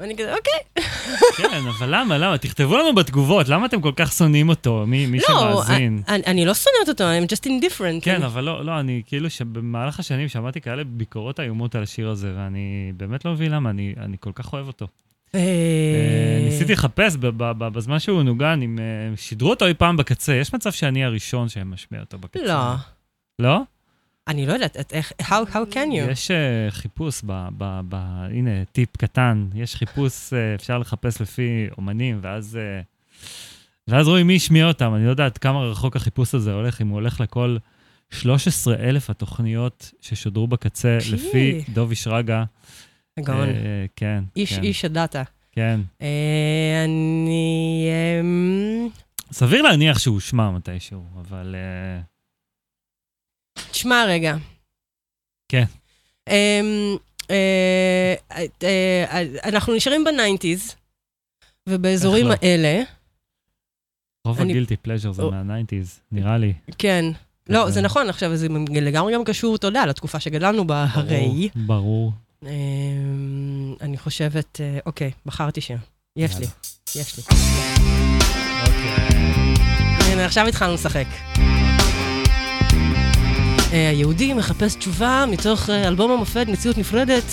ואני כזה, אוקיי. כן, אבל למה, למה? תכתבו לנו בתגובות, למה אתם כל כך שונאים אותו, מי מי לא, שמאזין? אני- אני לא שונאת אותו, I'm just indifferent. כן, אני- אבל לא, לא, אני כאילו שבמהלך השנים שמעתי כאלה ביקורות איומות על השיר הזה, ואני באמת לא מבין למה, אני אני כל כך אוהב אותו. אה, אה, ניסיתי לחפש בזמן שהוא נוגן, אם אה, שידרו אותו אי פעם בקצה, יש מצב שאני הראשון שמשמיע אותו בקצה. לא. לא? אני לא יודעת, את- איך, how how can you? יש אה, חיפוש ב, ב, ב... הנה, טיפ קטן, יש חיפוש, אה, אפשר לחפש לפי אומנים, ואז... אה, ואז רואים מי השמיע אותם. אני לא יודעת כמה רחוק החיפוש הזה הולך, אם הוא הולך לכל 13 אלף התוכניות ששודרו בקצה, פי. לפי דובי שרגא. גאון. אה, כן, איש, כן, איש הדאטה. כן. אה, אני... אמ, סביר להניח שהוא שמע מתישהו, אבל... אה, תשמע רגע. כן. אמ, אה, אה, אה, אנחנו נשארים ב nineties, ובאזורים לא? האלה, רוב ה guilty pleasure זה מה nineties, נראה לי. כן. לא, זה נכון, עכשיו זה לגמרי גם קשור, אתה יודע, לתקופה שגדלנו בה, הרי. ברור. אמ, אני חושבת, אוקיי, בחרתי שיר. יש לי, יש לי. הנה, עכשיו התחלנו לשחק. היהודי מחפש תשובה מתוך אה, אלבום המופת, מציאות נפרדת.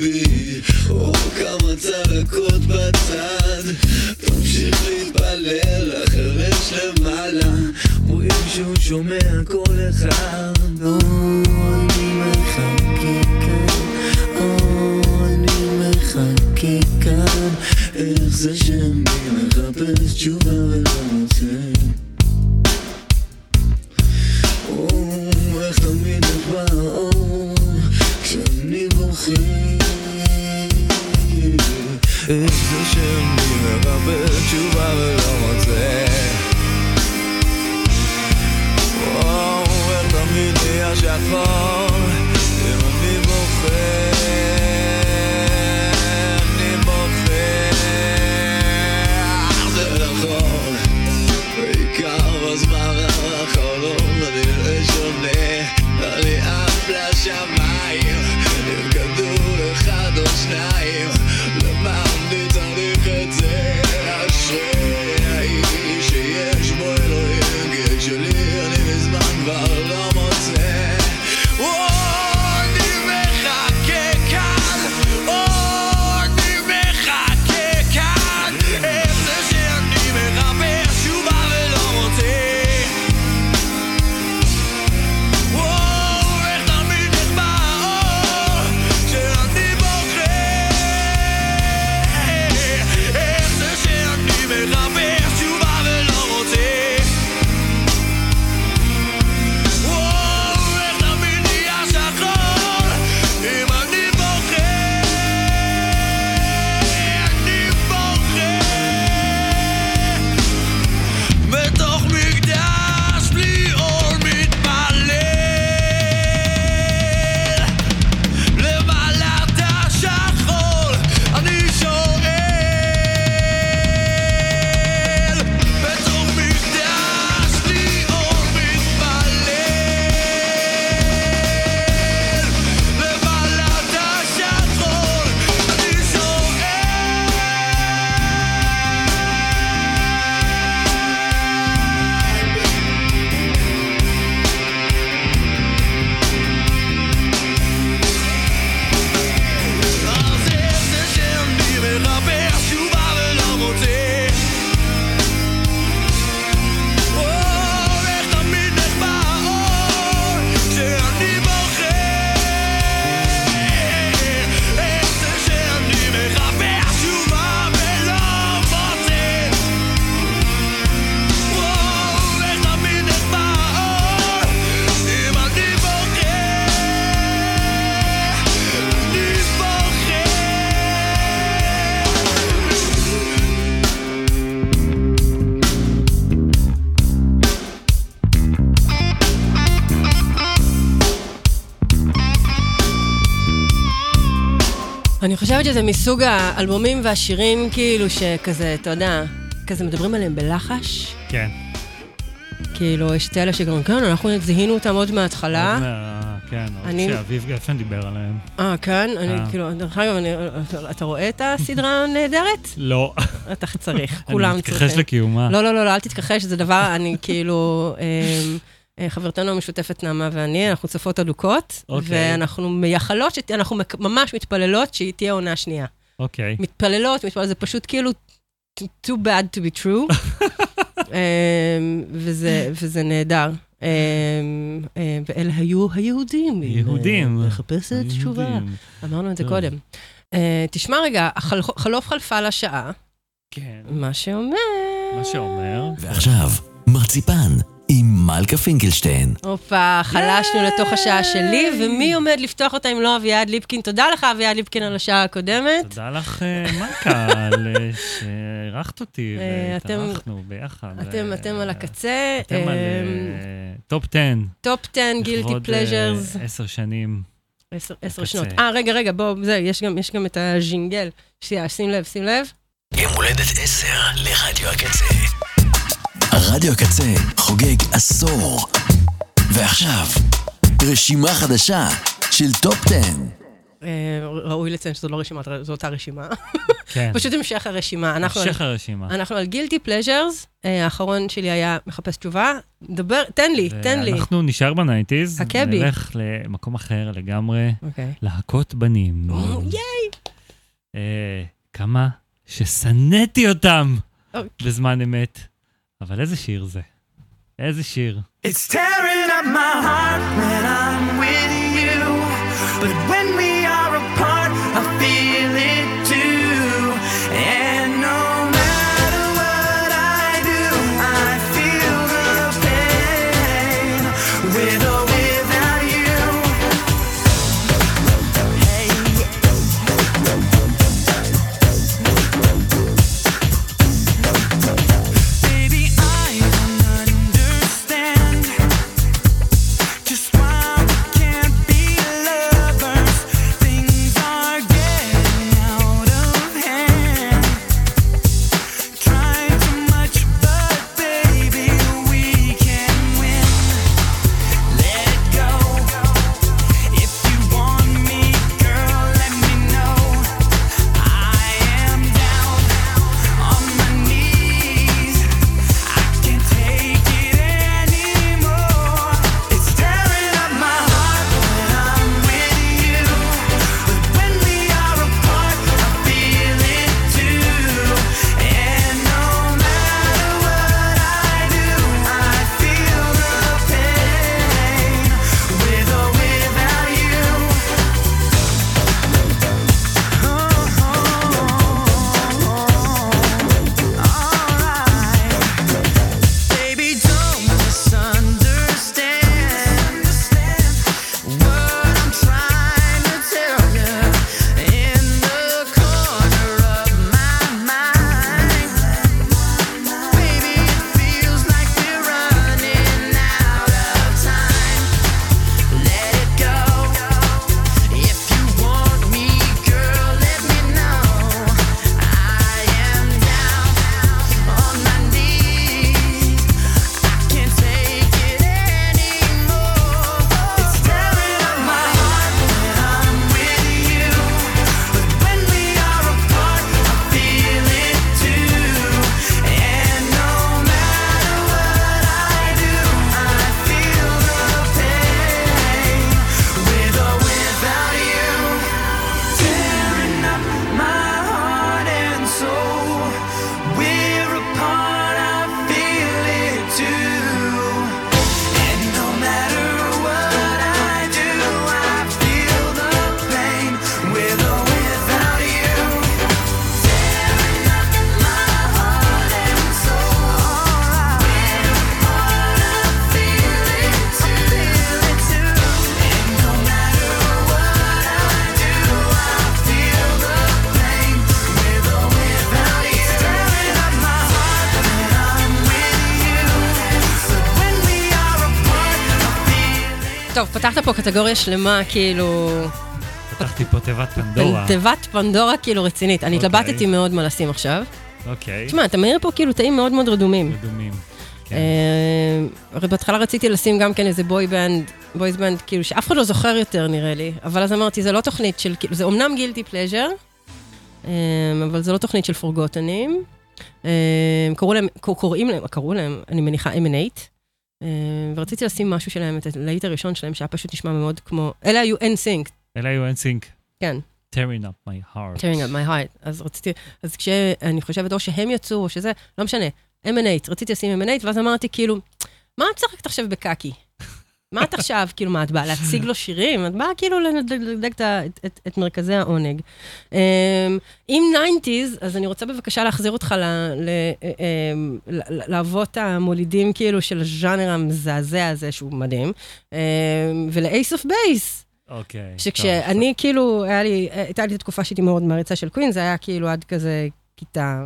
בי, או כמה צלקות בצד, תמשיך להתפלל, החרש למעלה, רואים שהוא שומע כל אחד, או אני מחכה כאן, או אני מחכה כאן, איך זה שאני מחפש תשובה ולא מוצא איך תמיד את באור כשאני בוכה איך זה שאני מחפש תשובה ולא מוצא. איך תמיד נהיה שחור אם אני בוכה חושבת שזה מסוג האלבומים והשירים, כאילו, שכזה, אתה יודע, כזה מדברים עליהם בלחש. כן. כאילו, יש את אלה שגם, כן, אנחנו זיהינו אותם עוד מההתחלה. עוד מה- כן, עוד אני- כשאביב גפן דיבר עליהם. אה, כן? אני, אה. כאילו, דרך אגב, אני- אתה רואה את הסדרה הנהדרת? לא. אתה צריך, אני כולם מתכחש צריכים. לקיומה. לא, לא, לא, לא, אל תתכחש, זה דבר, אני כאילו... אמ, אה, חברתנו המשותפת נעמה ואני, אנחנו צופות אדוקות, אוקיי. ואנחנו מייחלות, שת- אנחנו ממש מתפללות שהיא תהיה עונה שנייה. אוקיי. מתפללות, מתפללות, זה פשוט כאילו too- bad to be true, אמ, וזה, וזה נהדר. אמ, אה, ואלה היו היהודים. יהודים. לחפש את תשובה. היהודים. אמרנו את זה טוב. קודם. אה, תשמע רגע, החל- חלוף חלפה לשעה, כן. מה שאומר... מה שאומר... ועכשיו, מרציפן עם מלכה פינקלשטיין. הופה, חלשנו לתוך השעה שלי, ומי עומד לפתוח אותה אם לא אביעד ליפקין? תודה לך, אביעד ליפקין, על השעה הקודמת. תודה לך, אה, מלכה, על אה, שאירחת אותי אה, אתם- והתארחנו ביחד. אתם, אתם על הקצה. אתם על top 10. top 10 guilty לכבוד, pleasures. אה, עשר שנים. עשר עשר. שנות. אה, רגע, רגע, בוא, זה, יש גם, יש גם את הג'ינגל. שנייה, שים לב, שים לב. יום הולדת 10 לרדיו הקצה. רדיו הקצה חוגג עשור. ועכשיו, רשימה חדשה של top 10. אה, ראוי לציין שזו לא רשימה, זו אותה רשימה. כן. פשוט המשך הרשימה. המשך הרשימה. אנחנו על guilty pleasures, האחרון שלי היה מחפש תשובה. דבר, תן לי, תן לי. אנחנו נשאר ב nineties. חכה בי. נלך למקום אחר לגמרי. אוקיי. להקות בנים. ייי! אה, כמה ששנאתי אותם אוקיי. בזמן אמת. אבל איזה שיר זה? איזה שיר? It's tearing up my heart when I'm with you. But when we פתחת פה קטגוריה שלמה, כאילו... פתחתי פה תיבת פנדורה. תיבת פנדורה כאילו רצינית. אני אוקיי. התלבטתי מאוד מה לשים עכשיו. אוקיי. תשמע, אתה מעיר פה כאילו תאים מאוד מאוד רדומים. רדומים. כן. אה, הרי בהתחלה רציתי לשים גם כן איזה boy band, boys band, כאילו שאף אחד לא זוכר יותר נראה לי, אבל אז אמרתי, זה לא תוכנית של, כאילו, זה אומנם guilty pleasure, אבל זה לא תוכנית של פורגוטנים. קראו להם, קור- קוראים להם, קראו להם, אני מניחה M&8, אה, ורציתי לשים משהו שלהם, את הלהיט הראשון שלהם, שהיה פשוט נשמע מאוד כמו, אלה היו NSYNC, אלה היו NSYNC. כן. tearing up my heart. tearing up my heart. אז רציתי, אז כשאני חושבת, או שהם יצאו, או שזה, לא משנה, M&8, רציתי לשים M&8, ואז אמרתי, כאילו, מה את משחקת עכשיו בקקי? מה את עכשיו, כאילו, מה, את באה להציג לו שירים? את באה כאילו לדגדג את את- את- את מרכזי העונג. אמ, עם 90's, אז אני רוצה בבקשה להחזיר אותך אמ, לאבות המולידים, כאילו, של הז'אנר המזעזע הזה, שהוא מדהים, אמ, ול-Ace of Base. אוקיי. שכשאני כאילו, היה לי, הייתה לי תקופה שהייתי מאוד מעריצה של קווין, זה היה כאילו עד כזה כיתה,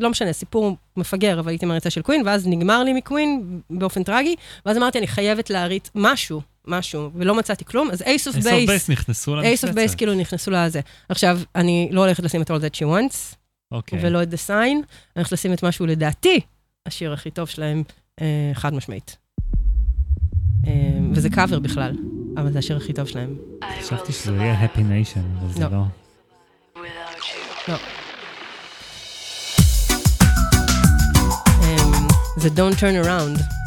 לא משנה, סיפור מפגר, אבל הייתי מעריצה של קווין, ואז נגמר לי מקווין באופן טרגי, ואז אמרתי, אני חייבת להריץ משהו, משהו, ולא מצאתי כלום, אז Ace of Ace of Base, Base נכנסו למשבצת. of Base כאילו נכנסו לזה. עכשיו, אני לא הולכת לשים את All That She Wants, אוקיי. ולא את The Sign, אני הולכת לשים את משהו, לדעתי, השיר הכי טוב שלהם, אה, חד משמעית. אה, וזה קאבר בכלל, אבל זה השיר הכי טוב שלהם. חשבתי שזה יהיה Happy Nation, אבל זה לא. לא. זה Don't Turn Around.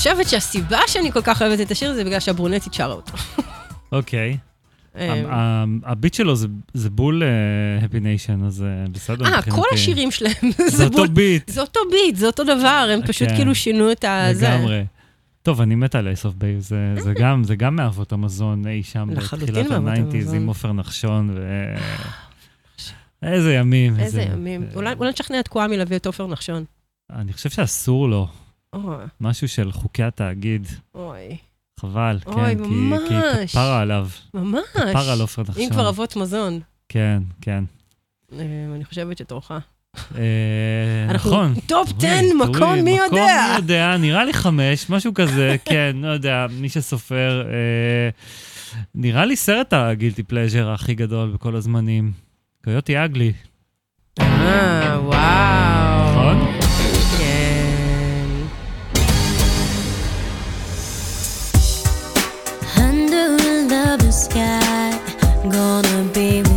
חושבת שהסיבה שאני כל כך אוהבת את השיר זה בגלל שהברונטית שרה אותו. אוקיי. אה, ה- ה- ה beat שלו זה- זה בול Happy Nation, אז אה, בסדר אה. כל השירים שלהם. זה אותו בול- beat. זה אותו beat, זה אותו דבר, הם פשוט כן. כאילו שינו את הזה. לגמרי. טוב, אני מת על Ace of Base, זה זה גם, זה גם מאבות המזון אי שם בתחילת ה nineties. עם עופר נחשון ו... איזה ימים. איזה ימים. אולי אולי נשכנע את קוואמי להביא את עופר נחשון. אני חושב שאסור לו. אוי. משהו של חוקי התאגיד. אוי. חבל, אוי, כן, כי- כי ממש. כפרה עליו. ממש. כפרה על עופר נחשון. אם כבר אבות מזון. כן, כן. אה, אני חושבת שתורך. אה, נכון. top תורי, 10, תורי, מקום מי יודע. מקום מי יודע, נראה לי חמש, משהו כזה, כן, לא יודע, מי שסופר. אה, נראה לי סרט ה guilty pleasure הכי גדול בכל הזמנים. קויוטי אגלי. אה, וואו. נכון? be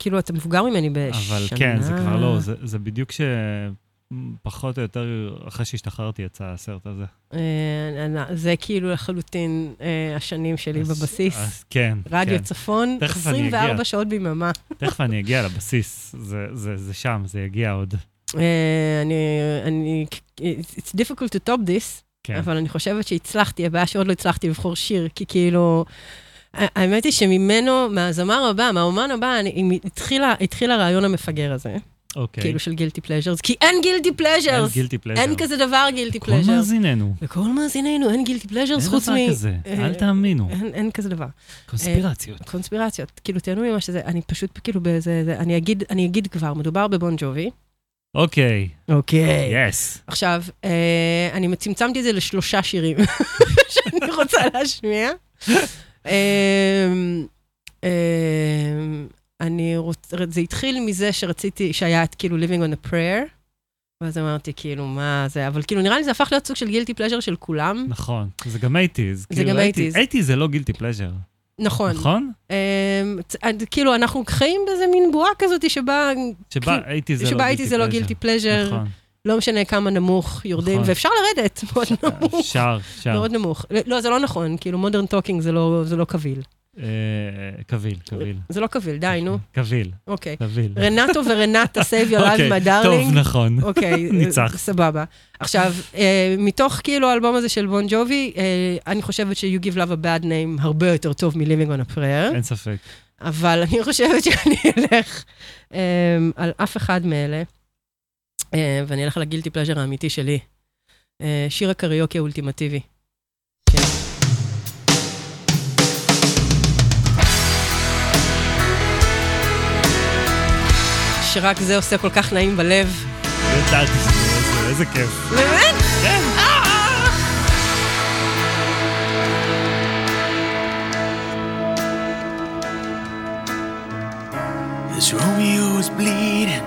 וכאילו, אתה מבוגר ממני בשנה. אבל כן, זה כבר לא, זה- זה בדיוק ש... פחות או יותר, אחרי שהשתחררתי יצא הסרט הזה. אה, זה כאילו לחלוטין אה, השנים שלי בבסיס. אז כן, רדיו כן. צפון, תכף אני 24 אגיע. שעות ביממה. תכף אני אגיע לבסיס, זה שם, זה יגיע עוד. אה, אני, אני, it's difficult to top this, כן. אבל אני חושבת שהצלחתי, הבעיה שעוד לא הצלחתי לבחור שיר, כי כאילו, האמת היא שממנו, מהזמר הבא, מהאומן הבא, אני- התחילה- התחיל הרעיון המפגר הזה. אוקיי. כאילו של guilty pleasures, כי אין guilty pleasures. אין guilty pleasure. אין כזה דבר guilty pleasures. מאזיננו. לכל מאזיננו אין guilty pleasures אין חוץ מ... דבר כזה, אה, אל תאמינו. אין- אין כזה דבר. קונספירציות. אה, קונספירציות. כאילו, תהנו ממה שזה, אני פשוט כאילו באיזה... זה- אני אגיד, אני אגיד כבר, מדובר בבון ג'ובי. אוקיי. אוקיי. yes. עכשיו, אה, אני צמצמתי את זה לשלושה שירים שאני רוצה להשמיע. אה, אה, אני רוצה, זה התחיל מזה שרציתי, שהיה את כאילו living on a prayer, ואז אמרתי כאילו, מה זה, אבל כאילו נראה לי זה הפך להיות סוג של גילטי פלז'ר של כולם. נכון, זה גם 80's. זה גם 80s. 80's זה לא גילטי פלז'ר. נכון. נכון? אה, צ- עד- כאילו, אנחנו חיים באיזה מין בועה כזאת שבה... שבה כאילו, 80's זה לא שבה 80's guilty זה לא pleasure. גילטי פלז'ר. נכון. לא משנה כמה נמוך יורדים, נכון. ואפשר לרדת מאוד נמוך. אפשר, אפשר. מאוד נמוך. לא, זה לא נכון, כאילו Modern Talking זה לא זה לא קביל. אה, קביל, קביל. זה לא קביל, די, נו. קביל. אוקיי. קביל. רנטו ורנטה, save your love, אוקיי, my darling. טוב, נכון. אוקיי, ניצחת. סבבה. עכשיו, אה, מתוך כאילו האלבום הזה של בון ג'ובי, אה, אני חושבת ש-You Give Love a Bad Name הרבה יותר טוב מ-Living on a Prayer, אין ספק. אבל אני חושבת שאני אלך אה, על אף אחד מאלה, ואני אלך על הגילטי פלז'ר האמיתי שלי. אה, שיר הקריוקי האולטימטיבי. כן. שרק זה עושה כל כך נעים בלב. ידעתי שזה איזה כיף. באמת? כן. This Romeo is bleeding,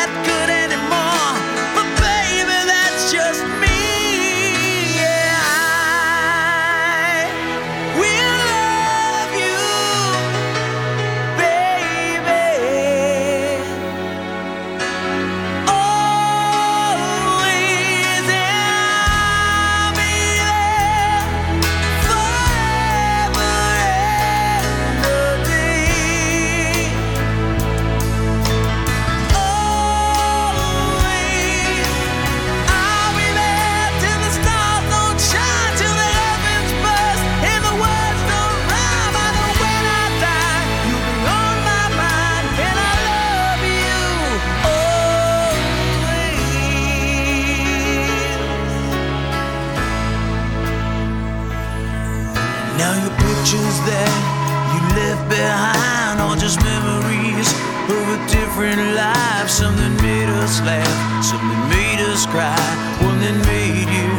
different life. Something made us laugh, something made us cry, one that made you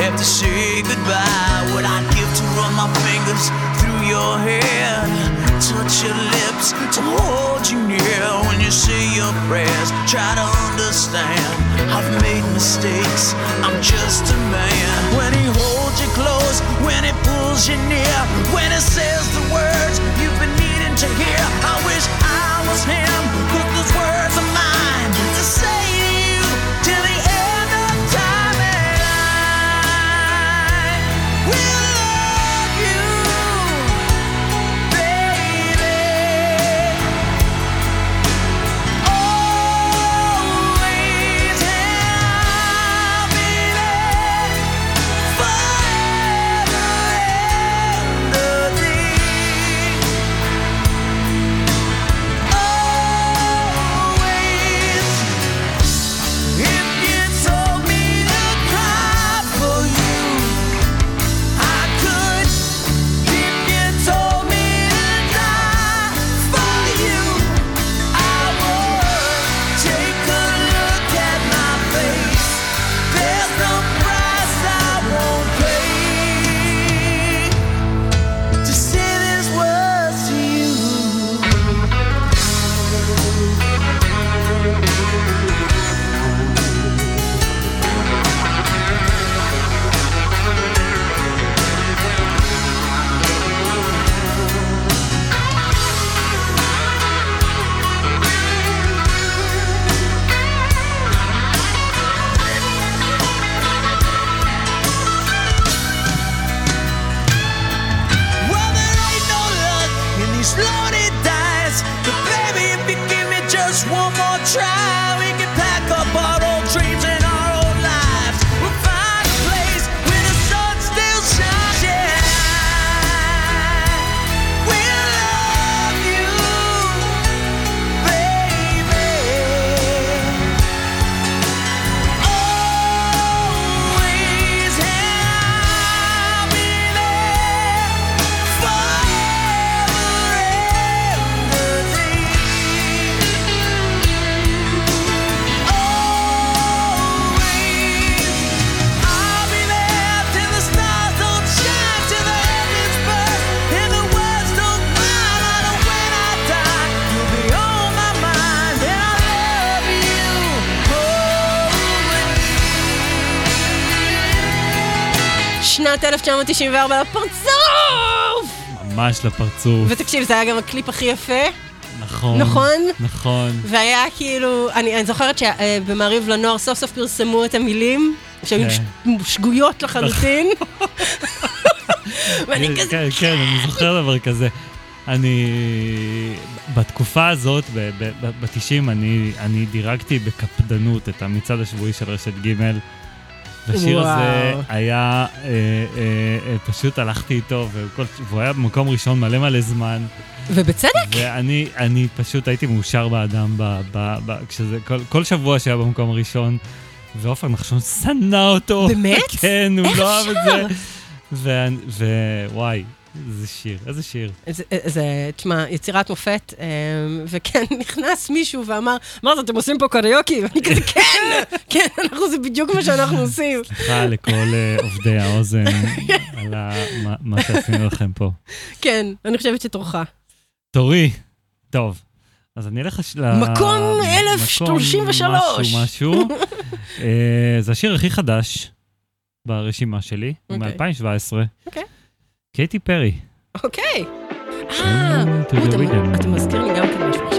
have to say goodbye. What I'd give to run my fingers through your hair, touch your lips, to hold you near when you say your prayers. Try to understand, I've made mistakes, I'm just a man. When he holds you close, when he pulls you near, when he says the words you've been to hear. I wish I was him, but those words are mine שנת 1994 לפרצוף! ממש לפרצוף. ותקשיב, זה היה גם הקליפ הכי יפה. נכון. נכון? נכון. והיה כאילו, אני, אני זוכרת שבמעריב לנוער סוף סוף פרסמו את המילים, שהיו כן. שגויות לחלוטין. ואני כן, כזה, כן, כן, אני זוכר דבר כזה. אני... בתקופה הזאת, ב-90, אני, אני דירגתי בקפדנות את המצעד השבועי של רשת ג' והשיר וואו. הזה היה, אה, אה, אה, פשוט הלכתי איתו, וכל, והוא היה במקום ראשון מלא מלא זמן. ובצדק. ואני אני פשוט הייתי מאושר באדם, ב, ב, ב, כשזה, כל, כל שבוע שהיה במקום הראשון, ועופר נחשון שנא אותו. באמת? כן, הוא לא אהב את? זה. ווואי, איזה שיר, איזה שיר. זה, זה, תשמע, יצירת מופת, אה, וכן, נכנס מישהו ואמר, מה זה, אתם עושים פה קריוקי? ואני כזה, כן, כן, אנחנו, זה בדיוק מה שאנחנו עושים. סליחה לכל אה, עובדי האוזן על מה- שעשינו לכם פה. כן, אני חושבת שתורך. תורי, טוב. אז אני אלך ל... מקום 1033. משהו, משהו. אה, זה השיר הכי חדש ברשימה שלי, הוא אוקיי. מ-2017. אוקיי. קייטי פרי. אוקיי. אה, rhythm. אתה מזכיר לי גם כן משהו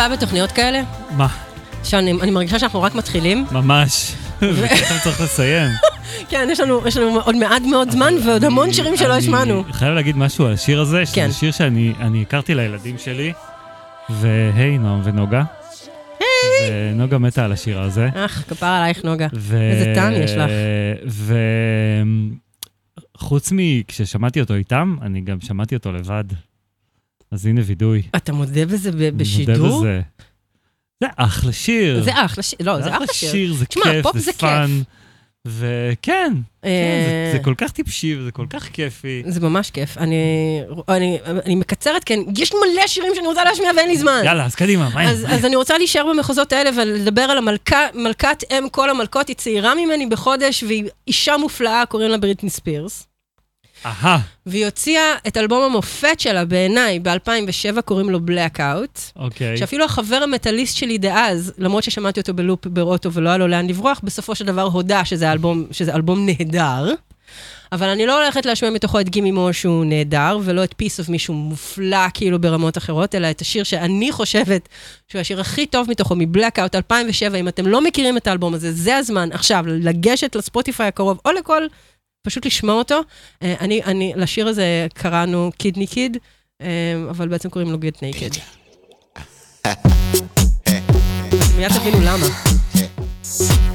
הבעיה בתוכניות כאלה? מה? שאני אני מרגישה שאנחנו רק מתחילים. ממש. וככה צריך לסיים. כן, יש לנו, יש לנו עוד מעט מאוד זמן ועוד המון שירים שלא השמענו. אני חייב להגיד משהו על השיר הזה, שזה כן. שיר שאני אני הכרתי לילדים שלי, והי, נועם ונוגה. היי! ונוגה מתה על השיר הזה. אך, כפרה עלייך נוגה. ו... איזה טעם יש לך. וחוץ מכששמעתי אותו איתם, אני גם שמעתי אותו לבד. אז הנה וידוי. אתה מודה בזה ב- מודה בשידור? בזה. זה אחלה שיר. זה אחלה שיר, לא, זה אחלה שיר. זה תשמע, כיף, זה זה fun. וכן, כן, אה, זה- זה כל כך טיפשי וזה כל כך כיפי. זה ממש כיף. אני, אני, אני מקצרת, כן, יש מלא שירים שאני רוצה להשמיע ואין לי זמן. יאללה, אז קדימה, מה אז, אז אני רוצה להישאר במחוזות האלה ולדבר על המלכה, מלכת אם כל המלכות, היא צעירה ממני בחודש, והיא אישה מופלאה, קוראים לה בריטני ספירס. אהה. והיא הוציאה את אלבום המופת שלה, בעיניי, ב-2007, קוראים לו Blackout. אוקיי. שאפילו החבר המטאליסט שלי דאז, למרות ששמעתי אותו בלופ באוטו ולא היה לו לאן לברוח, בסופו של דבר הודה שזה אלבום, שזה אלבום נהדר. אבל אני לא הולכת להשמיע מתוכו את גימי מור שהוא נהדר, ולא את of Me שהוא מופלא כאילו ברמות אחרות, אלא את השיר שאני חושבת שהוא השיר הכי טוב מתוכו, מבלקאוט 2007. אם אתם לא מכירים את האלבום הזה, זה הזמן עכשיו לגשת לספוטיפיי הקרוב, או לכל, פשוט לשמוע אותו. אה, אני, אני, לשיר הזה קראנו קידני קיד, אה, אבל בעצם קוראים לו Get Naked. מיד תבינו למה.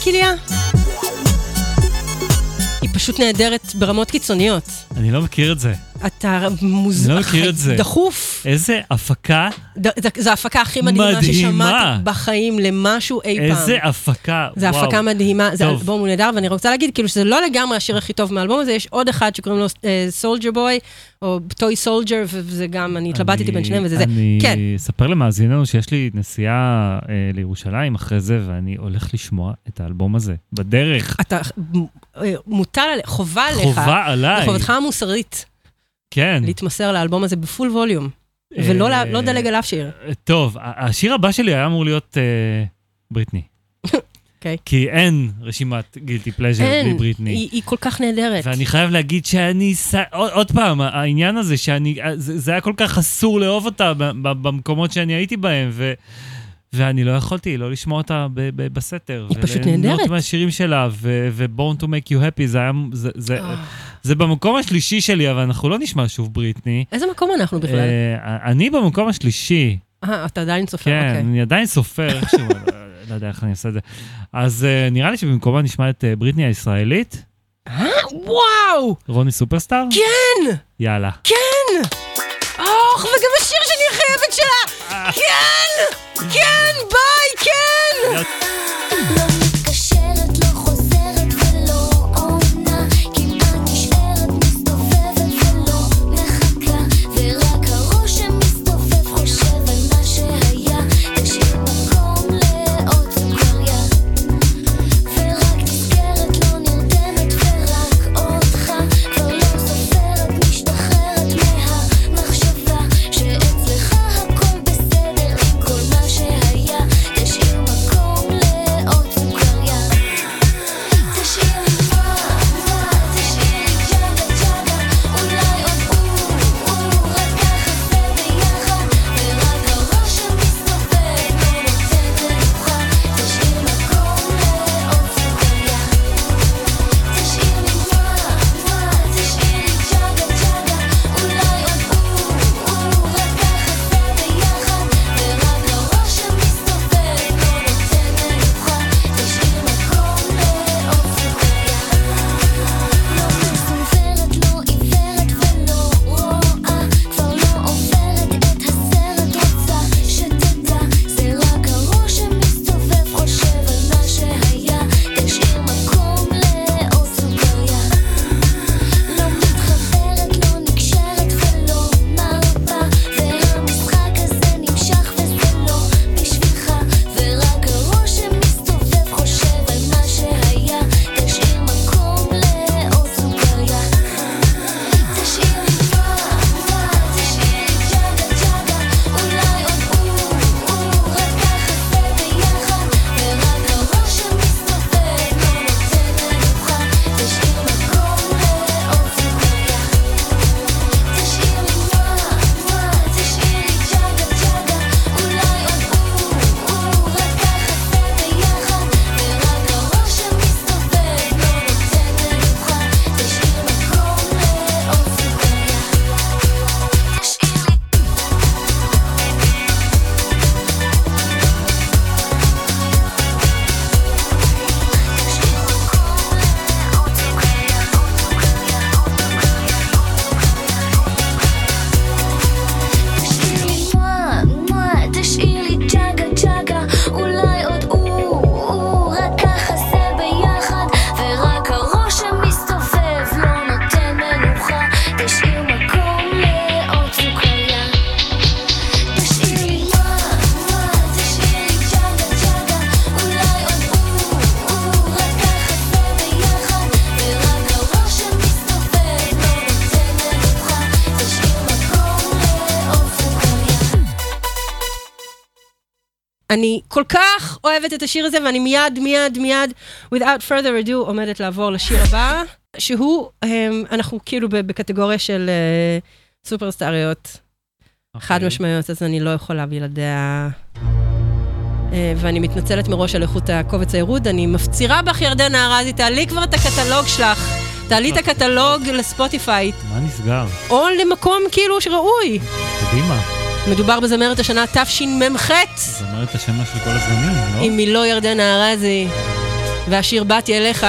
הכליה. היא פשוט נהדרת ברמות קיצוניות. אני לא מכיר את זה. אתה מוז... אני לא מכיר את זה. דחוף. איזה הפקה, ד- זו ההפקה הכי מדהימה מדהימה. ששמעתי בחיים למשהו אי פעם. איזה הפקה, זה וואו. הפקה מדהימה, זה טוב. אלבום הוא נהדר, ואני רוצה להגיד כאילו שזה לא לגמרי השיר הכי טוב מהאלבום הזה, יש עוד אחד שקוראים לו Soldier Boy, או Toy Soldier, וזה גם, אני התלבטתי בין שניהם וזה זה. אני כן, אספר למאזיננו שיש לי נסיעה אה, לירושלים אחרי זה, ואני הולך לשמוע את האלבום הזה בדרך. אתה, אה, מוטל עליך, חובה עליך. חובה עליי. חובתך המוסרית. כן. להתמסר לאלבום הזה בפול ווליום. ולא אה, ל- לא לדלג על אף שיר. טוב, ה- השיר הבא שלי היה אמור להיות אה, בריטני. אוקיי. כי אין רשימת גילטי פלז'ר בלי בריטני. היא היא כל כך נהדרת. ואני חייב להגיד שאני, ס- עוד, עוד פעם, העניין הזה שאני, זה, זה היה כל כך אסור לאהוב אותה במקומות שאני הייתי בהם, ו, ואני לא יכולתי לא לשמוע אותה ב, ב, בסתר. היא פשוט נהדרת. מהשירים שלה, ו-Born to make you happy, זה היה, זה, זה, אה. זה במקום השלישי שלי, אבל אנחנו לא נשמע שוב בריטני. איזה מקום אנחנו בכלל? אה, אני במקום השלישי. אה, אתה עדיין סופר, כן, אוקיי. אני עדיין סופר איכשהו, לא- לא יודע איך אני אעשה את זה. אז אה, נראה לי שבמקומה נשמע את אה, בריטני הישראלית, אה, וואו! רוני סופרסטאר. כן! יאללה. כן! אוח, וגם השיר שאני חייבת שלה! כן! כן! ביי! כן! אני כל כך אוהבת את השיר הזה, ואני מיד, מיד, מיד, without further ado, עומדת לעבור לשיר הבא, שהוא, אמ, אנחנו כאילו בקטגוריה של אה, סופרסטריות חד משמעיות, אז אני לא יכולה בלעדיה. אה, ואני מתנצלת מראש על איכות הקובץ הירוד, אני מפצירה בך, ירדנה ארזי, תעלי כבר את הקטלוג שלך, תעלי את הקטלוג לספוטיפיי, מה נסגר? או למקום כאילו שראוי. קדימה. מדובר בזמרת השנה תשמ"ח, זמרת השנה של כל הזמנים, לא? אם היא לא ירדנה ארזי, והשיר באתי אליך.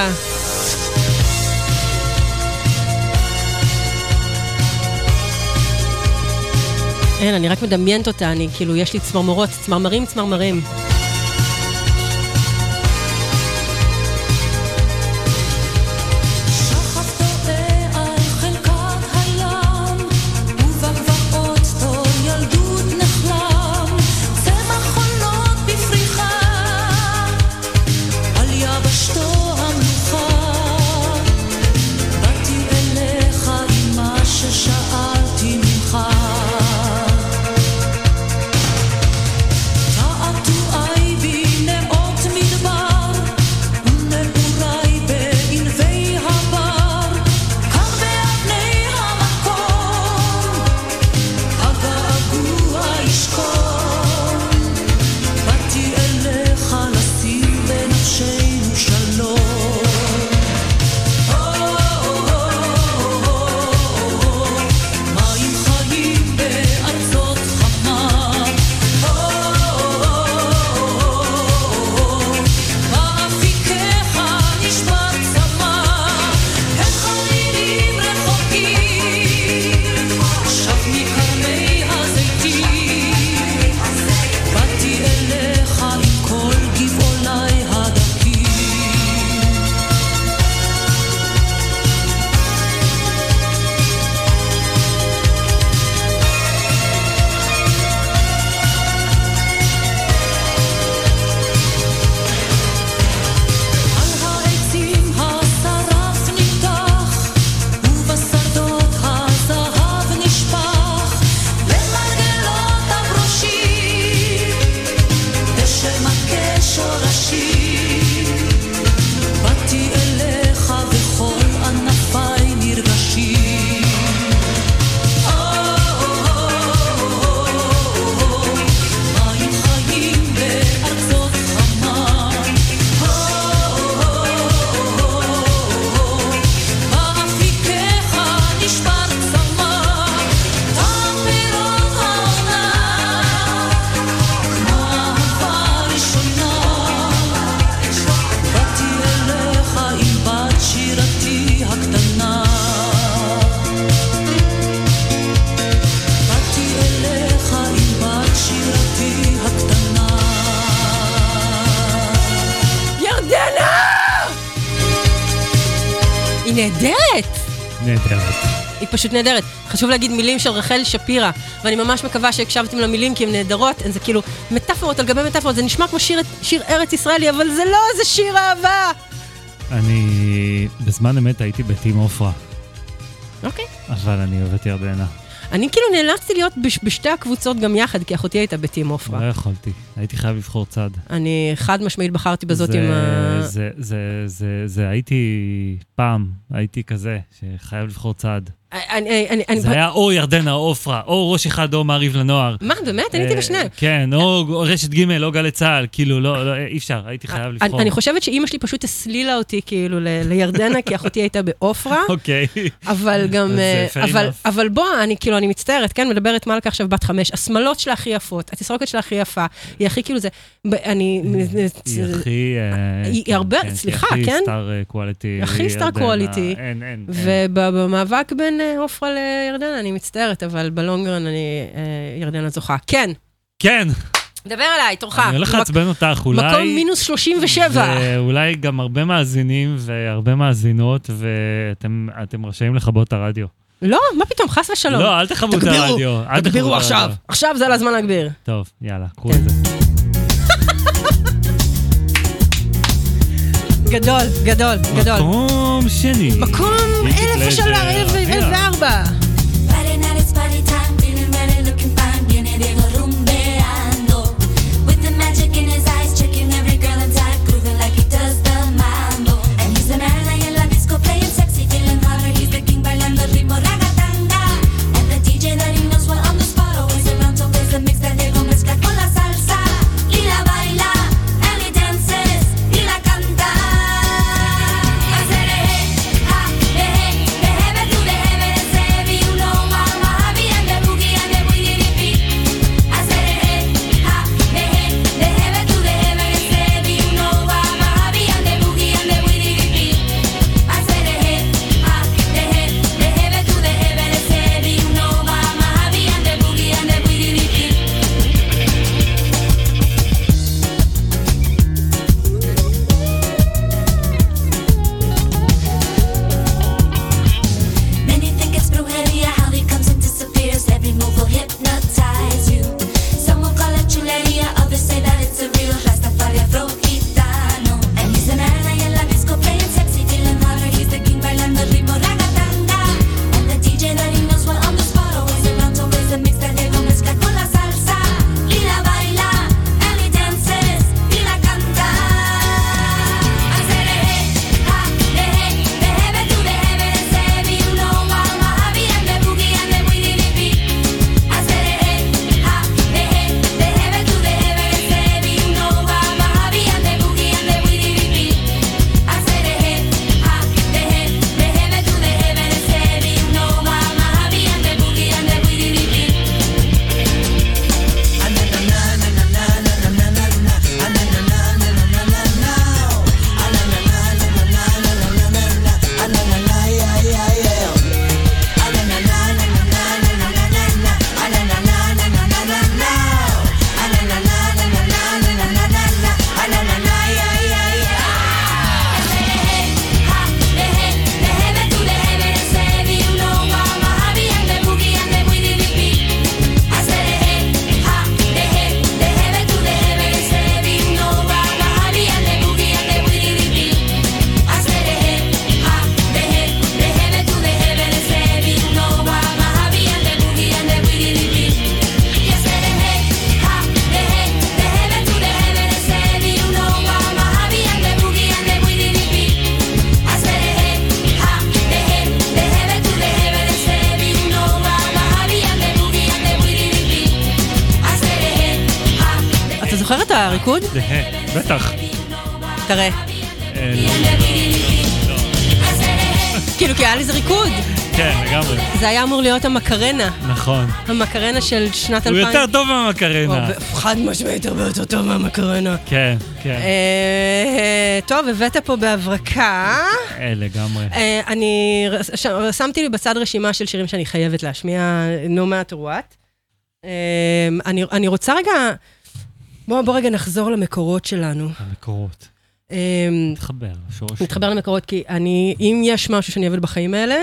אין, אני רק מדמיינת אותה, אני כאילו, יש לי צמרמורות, צמרמרים, צמרמרים. נהדרת! היא פשוט נהדרת. חשוב להגיד מילים של רחל שפירא, ואני ממש מקווה שהקשבתם למילים כי הן נהדרות, זה כאילו מטאפורות על גבי מטאפורות, זה נשמע כמו שיר, שיר ארץ ישראלי, אבל זה לא, זה שיר אהבה! אני בזמן אמת הייתי בטים עופרה, אוקיי. אבל אני אוהב את ירדנה. אני כאילו נאלצתי להיות בש, בשתי הקבוצות גם יחד, כי אחותי הייתה בטים עופרה. לא יכולתי, הייתי חייב לבחור צד. אני חד משמעית בחרתי בזאת זה- עם ה... זה, זה, זה, זה הייתי פעם, הייתי כזה, שחייב לבחור צד. אני, אני, אני, זה היה או ירדנה או עופרה, או ראש אחד או מעריב לנוער. מה, באמת? אני הייתי אה. כן, או רשת ג' או גלי צה"ל, כאילו, לא, לא, אי אפשר, הייתי חייב אני, לבחור. אני חושבת שאימא שלי פשוט הסלילה אותי כאילו לירדנה, כי אחותי הייתה בעופרה. אוקיי. אבל גם, אה, אבל. אבל בוא, אני כאילו, אני מצטערת, כן, מדברת מלכה עכשיו בת חמש, השמלות שלה הכי יפות, התסרוקת שלה הכי יפה, היא הכי כאילו זה, אני... היא הכי... אה, היא כן, הרבה- כן, סליחה, היא כן? הכי סטאר קואליטי. הכי סטאר קואליטי. אין. אין. ובמאבק בין אה, עופרה לירדנה, אני מצטערת, אבל בלונגרן אני אה, ירדנה זוכה. כן, כן, דבר אליי, תורך. אני הולך מק- לעצבן אותך, אולי... מקום מינוס 37. ואולי גם הרבה מאזינים והרבה מאזינות, ואתם אתם רשאים לכבות את הרדיו. לא, מה פתאום, חס ושלום. לא, אל תכבו את תגבירו, הרדיו. תגבירו את עכשיו. עכשיו זה על הזמן להגביר. טוב, יאללה, קחו כן. את זה. גדול, גדול, גדול. מקום שני. מקום 1004. זה היה אמור להיות המקרנה. נכון. המקרנה של שנת הוא 2000. יותר טוב מהמקרנה. הוא חד משמעית הרבה יותר טוב מהמקרנה. כן, כן. אה, טוב, הבאת פה בהברקה. אה, לגמרי. אה, אני שמתי לי בצד רשימה של שירים שאני חייבת להשמיע, no matter what. אני, רוצה רגע, בוא, בוא רגע נחזור למקורות שלנו. המקורות. מתחבר, שורשים. נתחבר למקורות, כי אני, אם יש משהו שאני אוהבת בחיים האלה,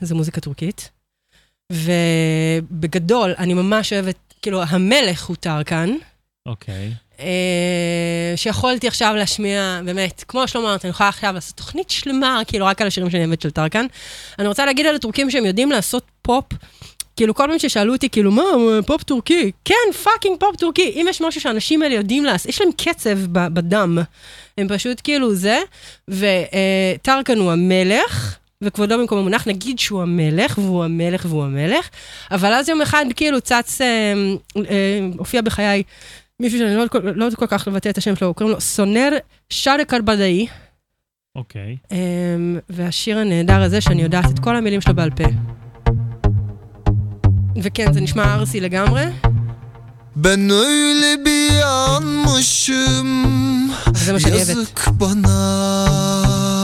זה מוזיקה טורקית. ובגדול, אני ממש אוהבת, כאילו, המלך הוא טרקן. אוקיי. אה, שיכולתי עכשיו להשמיע, באמת, כמו שלמה אמרת, אני יכולה עכשיו לעשות תוכנית שלמה, כאילו, רק על השירים שאני אוהבת של טרקן. אני רוצה להגיד על הטורקים שהם יודעים לעשות פופ. כאילו, כל פעם ששאלו אותי, כאילו, מה, פופ טורקי? כן, fucking פופ טורקי. אם יש משהו שהאנשים האלה יודעים לעשות, יש להם קצב בדם. הם פשוט כאילו זה, וטרקן הוא המלך. וכבודו במקום המונח, נגיד שהוא המלך, והוא המלך והוא המלך, אבל אז יום אחד כאילו צץ, אה, אה, הופיע בחיי מישהו שאני לא לא יודעת כל כך לבטא את השם שלו, קוראים לו סונר שרק ארבדאי, אוקיי. אמ, והשיר הנהדר הזה, שאני יודעת את כל המילים שלו בעל פה. וכן, זה נשמע ארסי לגמרי. Ben öyle bir yanmışım. Yazık bana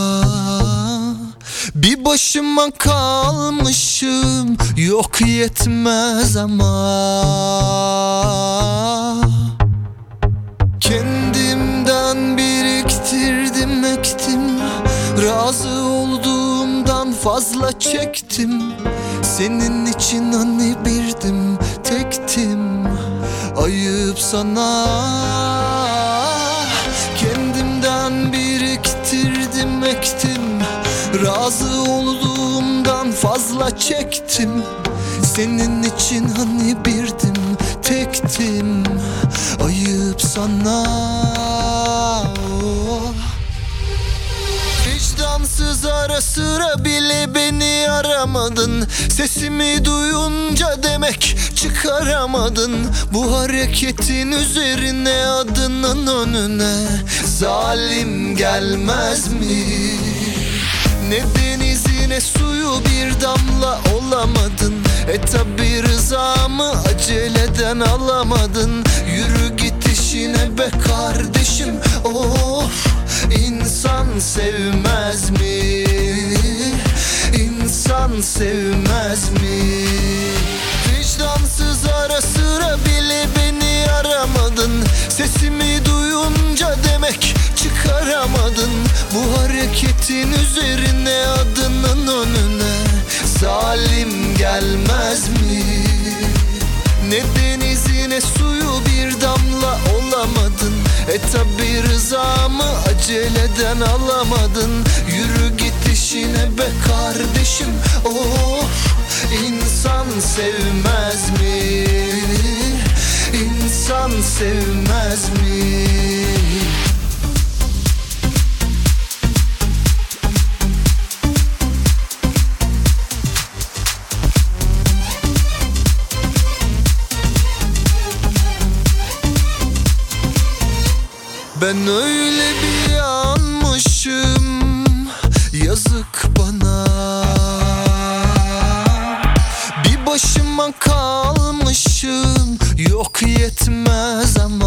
Bir başıma kalmışım Yok yetmez ama. Kendimden biriktirdim ektim. Razı olduğumdan fazla çektim. Senin için hani birdim tektim. Ayıp sana Razı olduğumdan fazla çektim. Senin için hani birdim tektim. Ayıp sana. Vicdansız ara sıra bile beni aramadın. Sesimi duyunca demek çıkaramadın. Bu hareketin üzerine adının önüne. Zalim gelmez mi? Ne denizi ne suyu bir damla olamadın E tabi rızamı aceleden alamadın Yürü git işine be kardeşim Of insan sevmez mi? İnsan sevmez mi? Vicdansız ara sıra rızamı aceleden alamadın Yürü git işine be kardeşim Of insan sevmez mi? İnsan sevmez mi? Ben öyle bir yanmışım Yazık bana. Bir başıma kalmışım Yok yetmez ama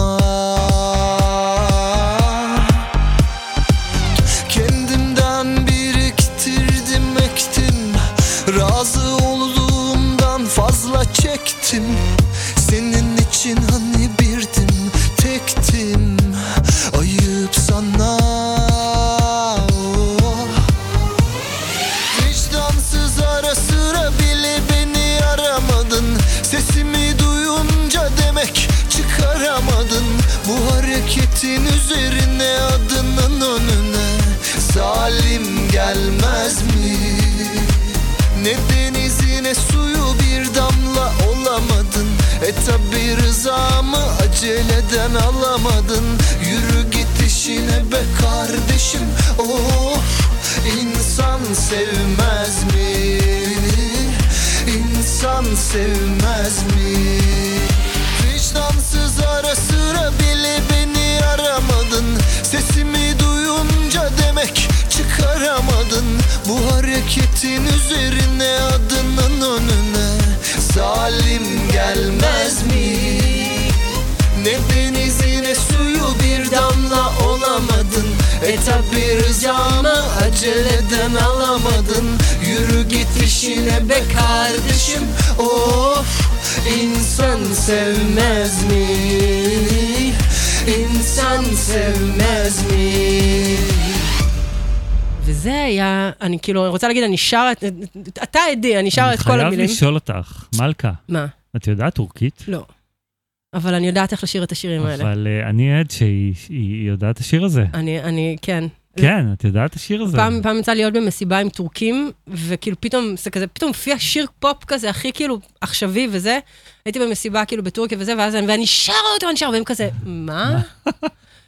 sevmez mi? Vicdansız ara sıra bile beni aramadın Sesimi duyunca demek çıkaramadın Bu hareketin üzerine adının önüne Salim gelmez mi? Ne denizi ne suyu bir damla olamadın E tabi rızamı aceleden alamadın Yürü git iş işine be kardeşim Of insan sevmez mi? İnsan sevmez mi? וזה היה, אני כאילו רוצה להגיד, אני שרה, את- אתה עדי, אני שרה את כל אני המילים. חייב לשאול אותך, מלכה. מה? את יודעת טורקית? לא. אבל אני יודעת איך לשיר את השירים האלה. אבל אה, אני עד שהיא היא יודעת את השיר הזה. אני, אני, כן. כן, את יודעת את השיר הזה. פעם, פעם יצא להיות במסיבה עם טורקים, וכאילו פתאום, זה כזה, פתאום הופיע שיר פופ כזה, הכי כאילו עכשווי וזה. הייתי במסיבה כאילו בטורקיה וזה, ואז אני, ואני שרה אותו, אני שרה, והם כזה, מה?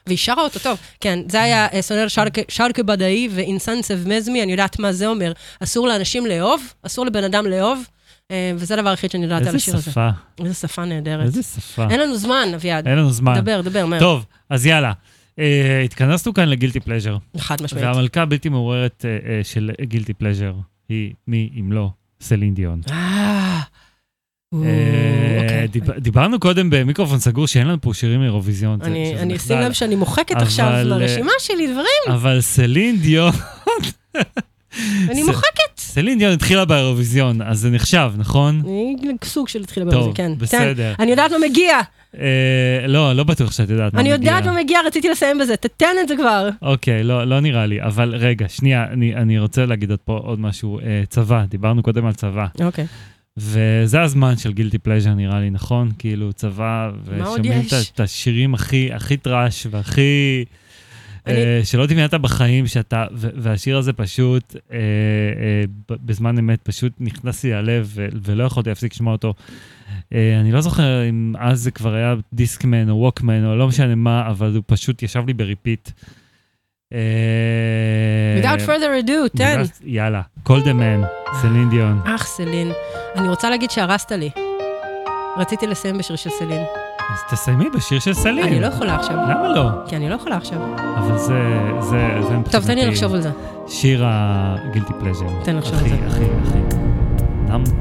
והיא שרה אותו טוב. כן, זה היה אה, סונר שרקה- בדאי ואינסן סבמזמי, אני יודעת מה זה אומר. אסור לאנשים לאהוב, אסור לבן אדם לאהוב, אה, וזה הדבר היחיד שאני יודעת על איזה השיר הזה. שפה. איזה שפה נהדרת. איזה שפה. אין לנו זמן, אביעד. אין לנו זמן. דבר, דבר, מהר. טוב, אז יאללה. אה, התכנסנו כאן לגילטי פלז'ר. חד משמעית. והמלכה הבלתי מעוררת אה, אה, של גילטי פלז'ר היא מי אם לא סלין דיון. או, אוקיי. דיב- דיברנו קודם במיקרופון סגור שאין לנו פה שירים מאירוויזיון. אני. אשים לב שאני מוחקת עכשיו לרשימה שלי דברים. אבל סלין דיון... אני מוחקת. סלין דיון התחילה באירוויזיון, אז זה נחשב, נכון? סוג של התחילה טוב, בזה, כן. בסדר. תן. אני יודעת מה מגיע. אה, לא, לא בטוח שאת יודעת מה אני מגיע. יודעת מה מגיע, רציתי לסיים בזה. תתן את זה כבר. אוקיי, לא, לא נראה לי, אבל רגע, שנייה, אני, אני רוצה להגיד עוד פה עוד משהו. אה, צבא, דיברנו קודם על צבא. אוקיי. וזה הזמן של גילטי פלז'ר נראה לי, נכון? כאילו, צבא, ושומעים? את- השירים הכי, הכי טראש והכי... אני- אה, שלא דמיינת בחיים שאתה, והשיר הזה פשוט, אה, אה, בזמן אמת, פשוט נכנס לי ללב ולא יכולתי להפסיק לשמוע אותו. אה, אני לא זוכר אם אז זה כבר היה דיסקמן או ווקמן או לא משנה מה, אבל הוא פשוט ישב לי ב repeat. אה, Without further ado, תן. יאללה, call the man, סלין דיון. אח סלין. אני רוצה להגיד שהרסת לי. רציתי לסיים בשיר של סלין. אז תסיימי בשיר של סלין. אני לא יכולה עכשיו. למה לא? כי אני לא יכולה עכשיו. אבל זה, זה, זה טוב, תן לי מבחינתי לחשוב על זה. שיר הגילטי פלז'ר. תן לחשוב על זה. אחי, אחי, אחי.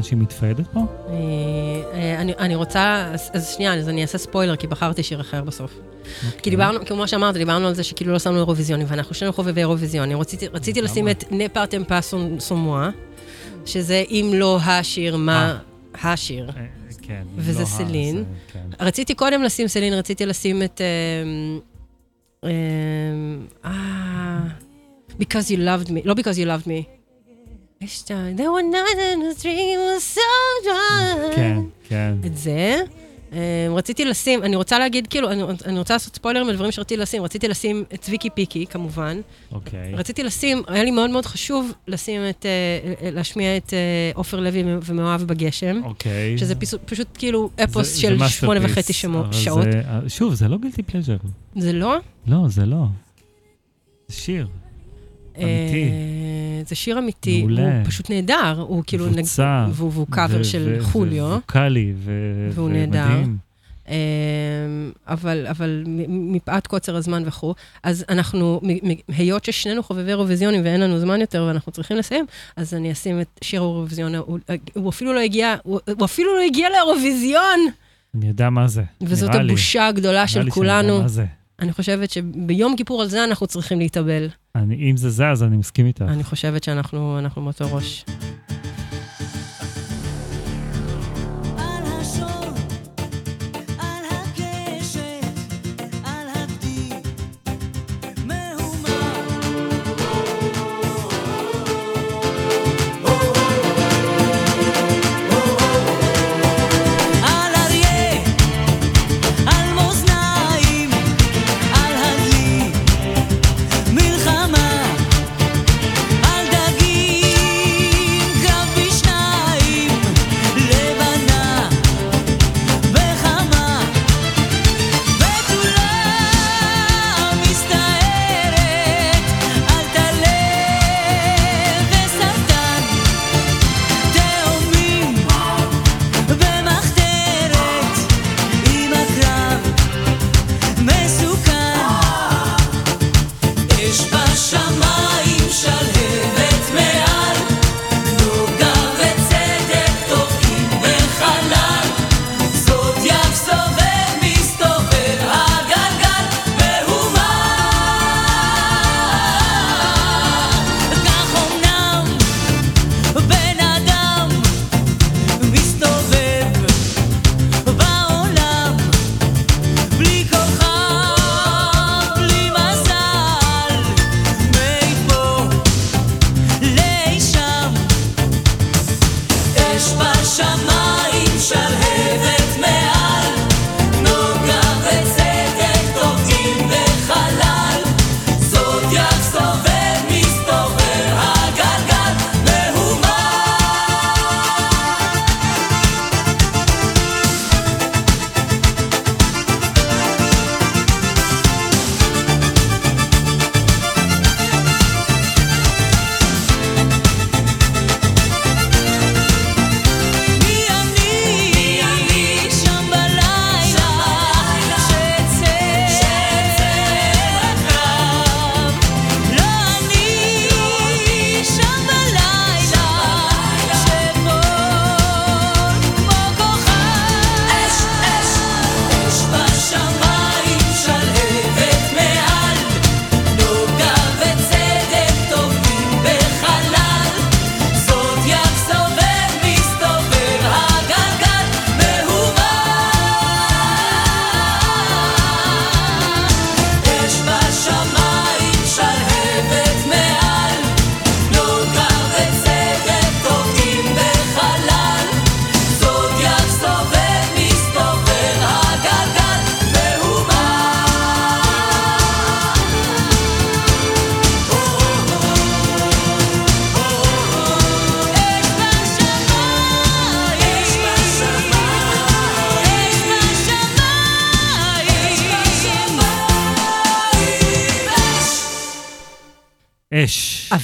בזמן שהיא מתפיידת פה? אה, אה, אני, אני רוצה, אז, אז שנייה, אז אני אעשה ספוילר, כי בחרתי שיר אחר בסוף. אוקיי. כי דיברנו, כמו שאמרת, דיברנו על זה שכאילו לא שמנו אירוויזיונים, ואנחנו שנינו חובבי אירוויזיונים. רציתי, רציתי לשים את נפרטם פסון סומואה, שזה אם לא השיר, מה השיר. כן. וזה לא סלין. זה- כן. רציתי קודם לשים סלין, רציתי לשים את... אה... Because you loved me, לא because you loved me. ה... There were nights in the street was so dry. כן, כן. את זה. אמ, רציתי לשים, אני רוצה להגיד, כאילו, אני, אני רוצה לעשות ספוילרים לדברים שרציתי לשים. רציתי לשים את צביקי פיקי, כמובן. אוקיי. רציתי לשים, היה לי מאוד מאוד חשוב לשים את, אה, להשמיע את אה, עופר לוי ומאוהב בגשם. אוקיי. שזה פשוט, פשוט כאילו אפוס זה- של זה שמונה וחצי שמו- שעות. זה- אה, שוב, זה לא גילטי פלז'ר. זה לא? לא, זה לא. זה שיר. אמיתי. אה, זה שיר אמיתי, מעולה. הוא פשוט נהדר, הוא כאילו... נג- מבוצע. והוא והוא קאבר של חוליו. ווקאלי, והוא נהדר. אה, אבל, אבל מפאת קוצר הזמן וכו', אז אנחנו, היות ששנינו חובבי אירוויזיונים ואין לנו זמן יותר ואנחנו צריכים לסיים, אז אני אשים את שיר האירוויזיון, הוא, הוא אפילו לא הגיע, הוא, הוא אפילו לא הגיע לאירוויזיון! אני יודע מה זה. וזאת נראה לי. הבושה הגדולה נראה של לי שאני כולנו. יודע מה זה. אני חושבת שביום כיפור על זה אנחנו צריכים להתאבל. אני- אם זה זה, אז אני מסכים איתך. אני חושבת שאנחנו אנחנו מאותו ראש.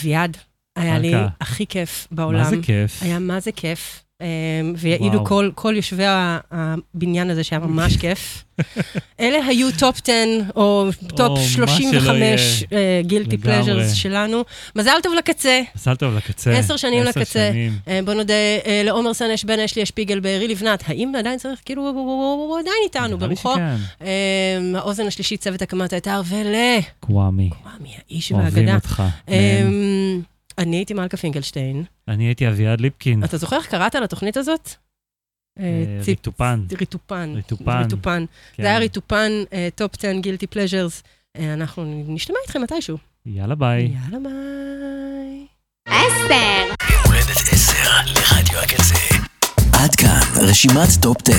אביעד, היה לי. הכי כיף בעולם. מה זה כיף? היה מה זה כיף. אה, ויעידו. כל, כל יושבי הבניין הזה שהיה ממש כיף. אלה היו top 10 או top או, מה 35 שלא יהיה. guilty. pleasures שלנו. מזל טוב לקצה. מזל טוב לקצה. עשר שנים לקצה. אה, בוא נודה אה, לעומר סנש, בן אשלי, שפיגל, בארי לבנת. האם עדיין צריך, כאילו, הוא- עדיין איתנו ברוחו. אה, האוזן השלישית, צוות הקמת האתר, ול... קוואמי. קוואמי, האיש אוהבים והאגדה. אותך, אה, man. אני הייתי מלכה פינקלשטיין. אני הייתי אביעד ליפקין. אתה זוכר איך קראת לתוכנית הזאת? אה, אה, ציפ- ריטופן. ריטופן. ריטופן. ריטופן. כן. זה היה ריטופן, top 10 guilty pleasures. אנחנו נשתמע איתכם מתישהו. יאללה ביי. יאללה ביי. עשר. הולדת עשר לרדיו הקצה. עד כאן רשימת top 10.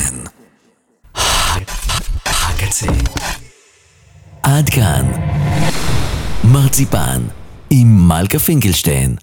הקצה. עד כאן. מרציפן עם מלכה פינקלשטיין.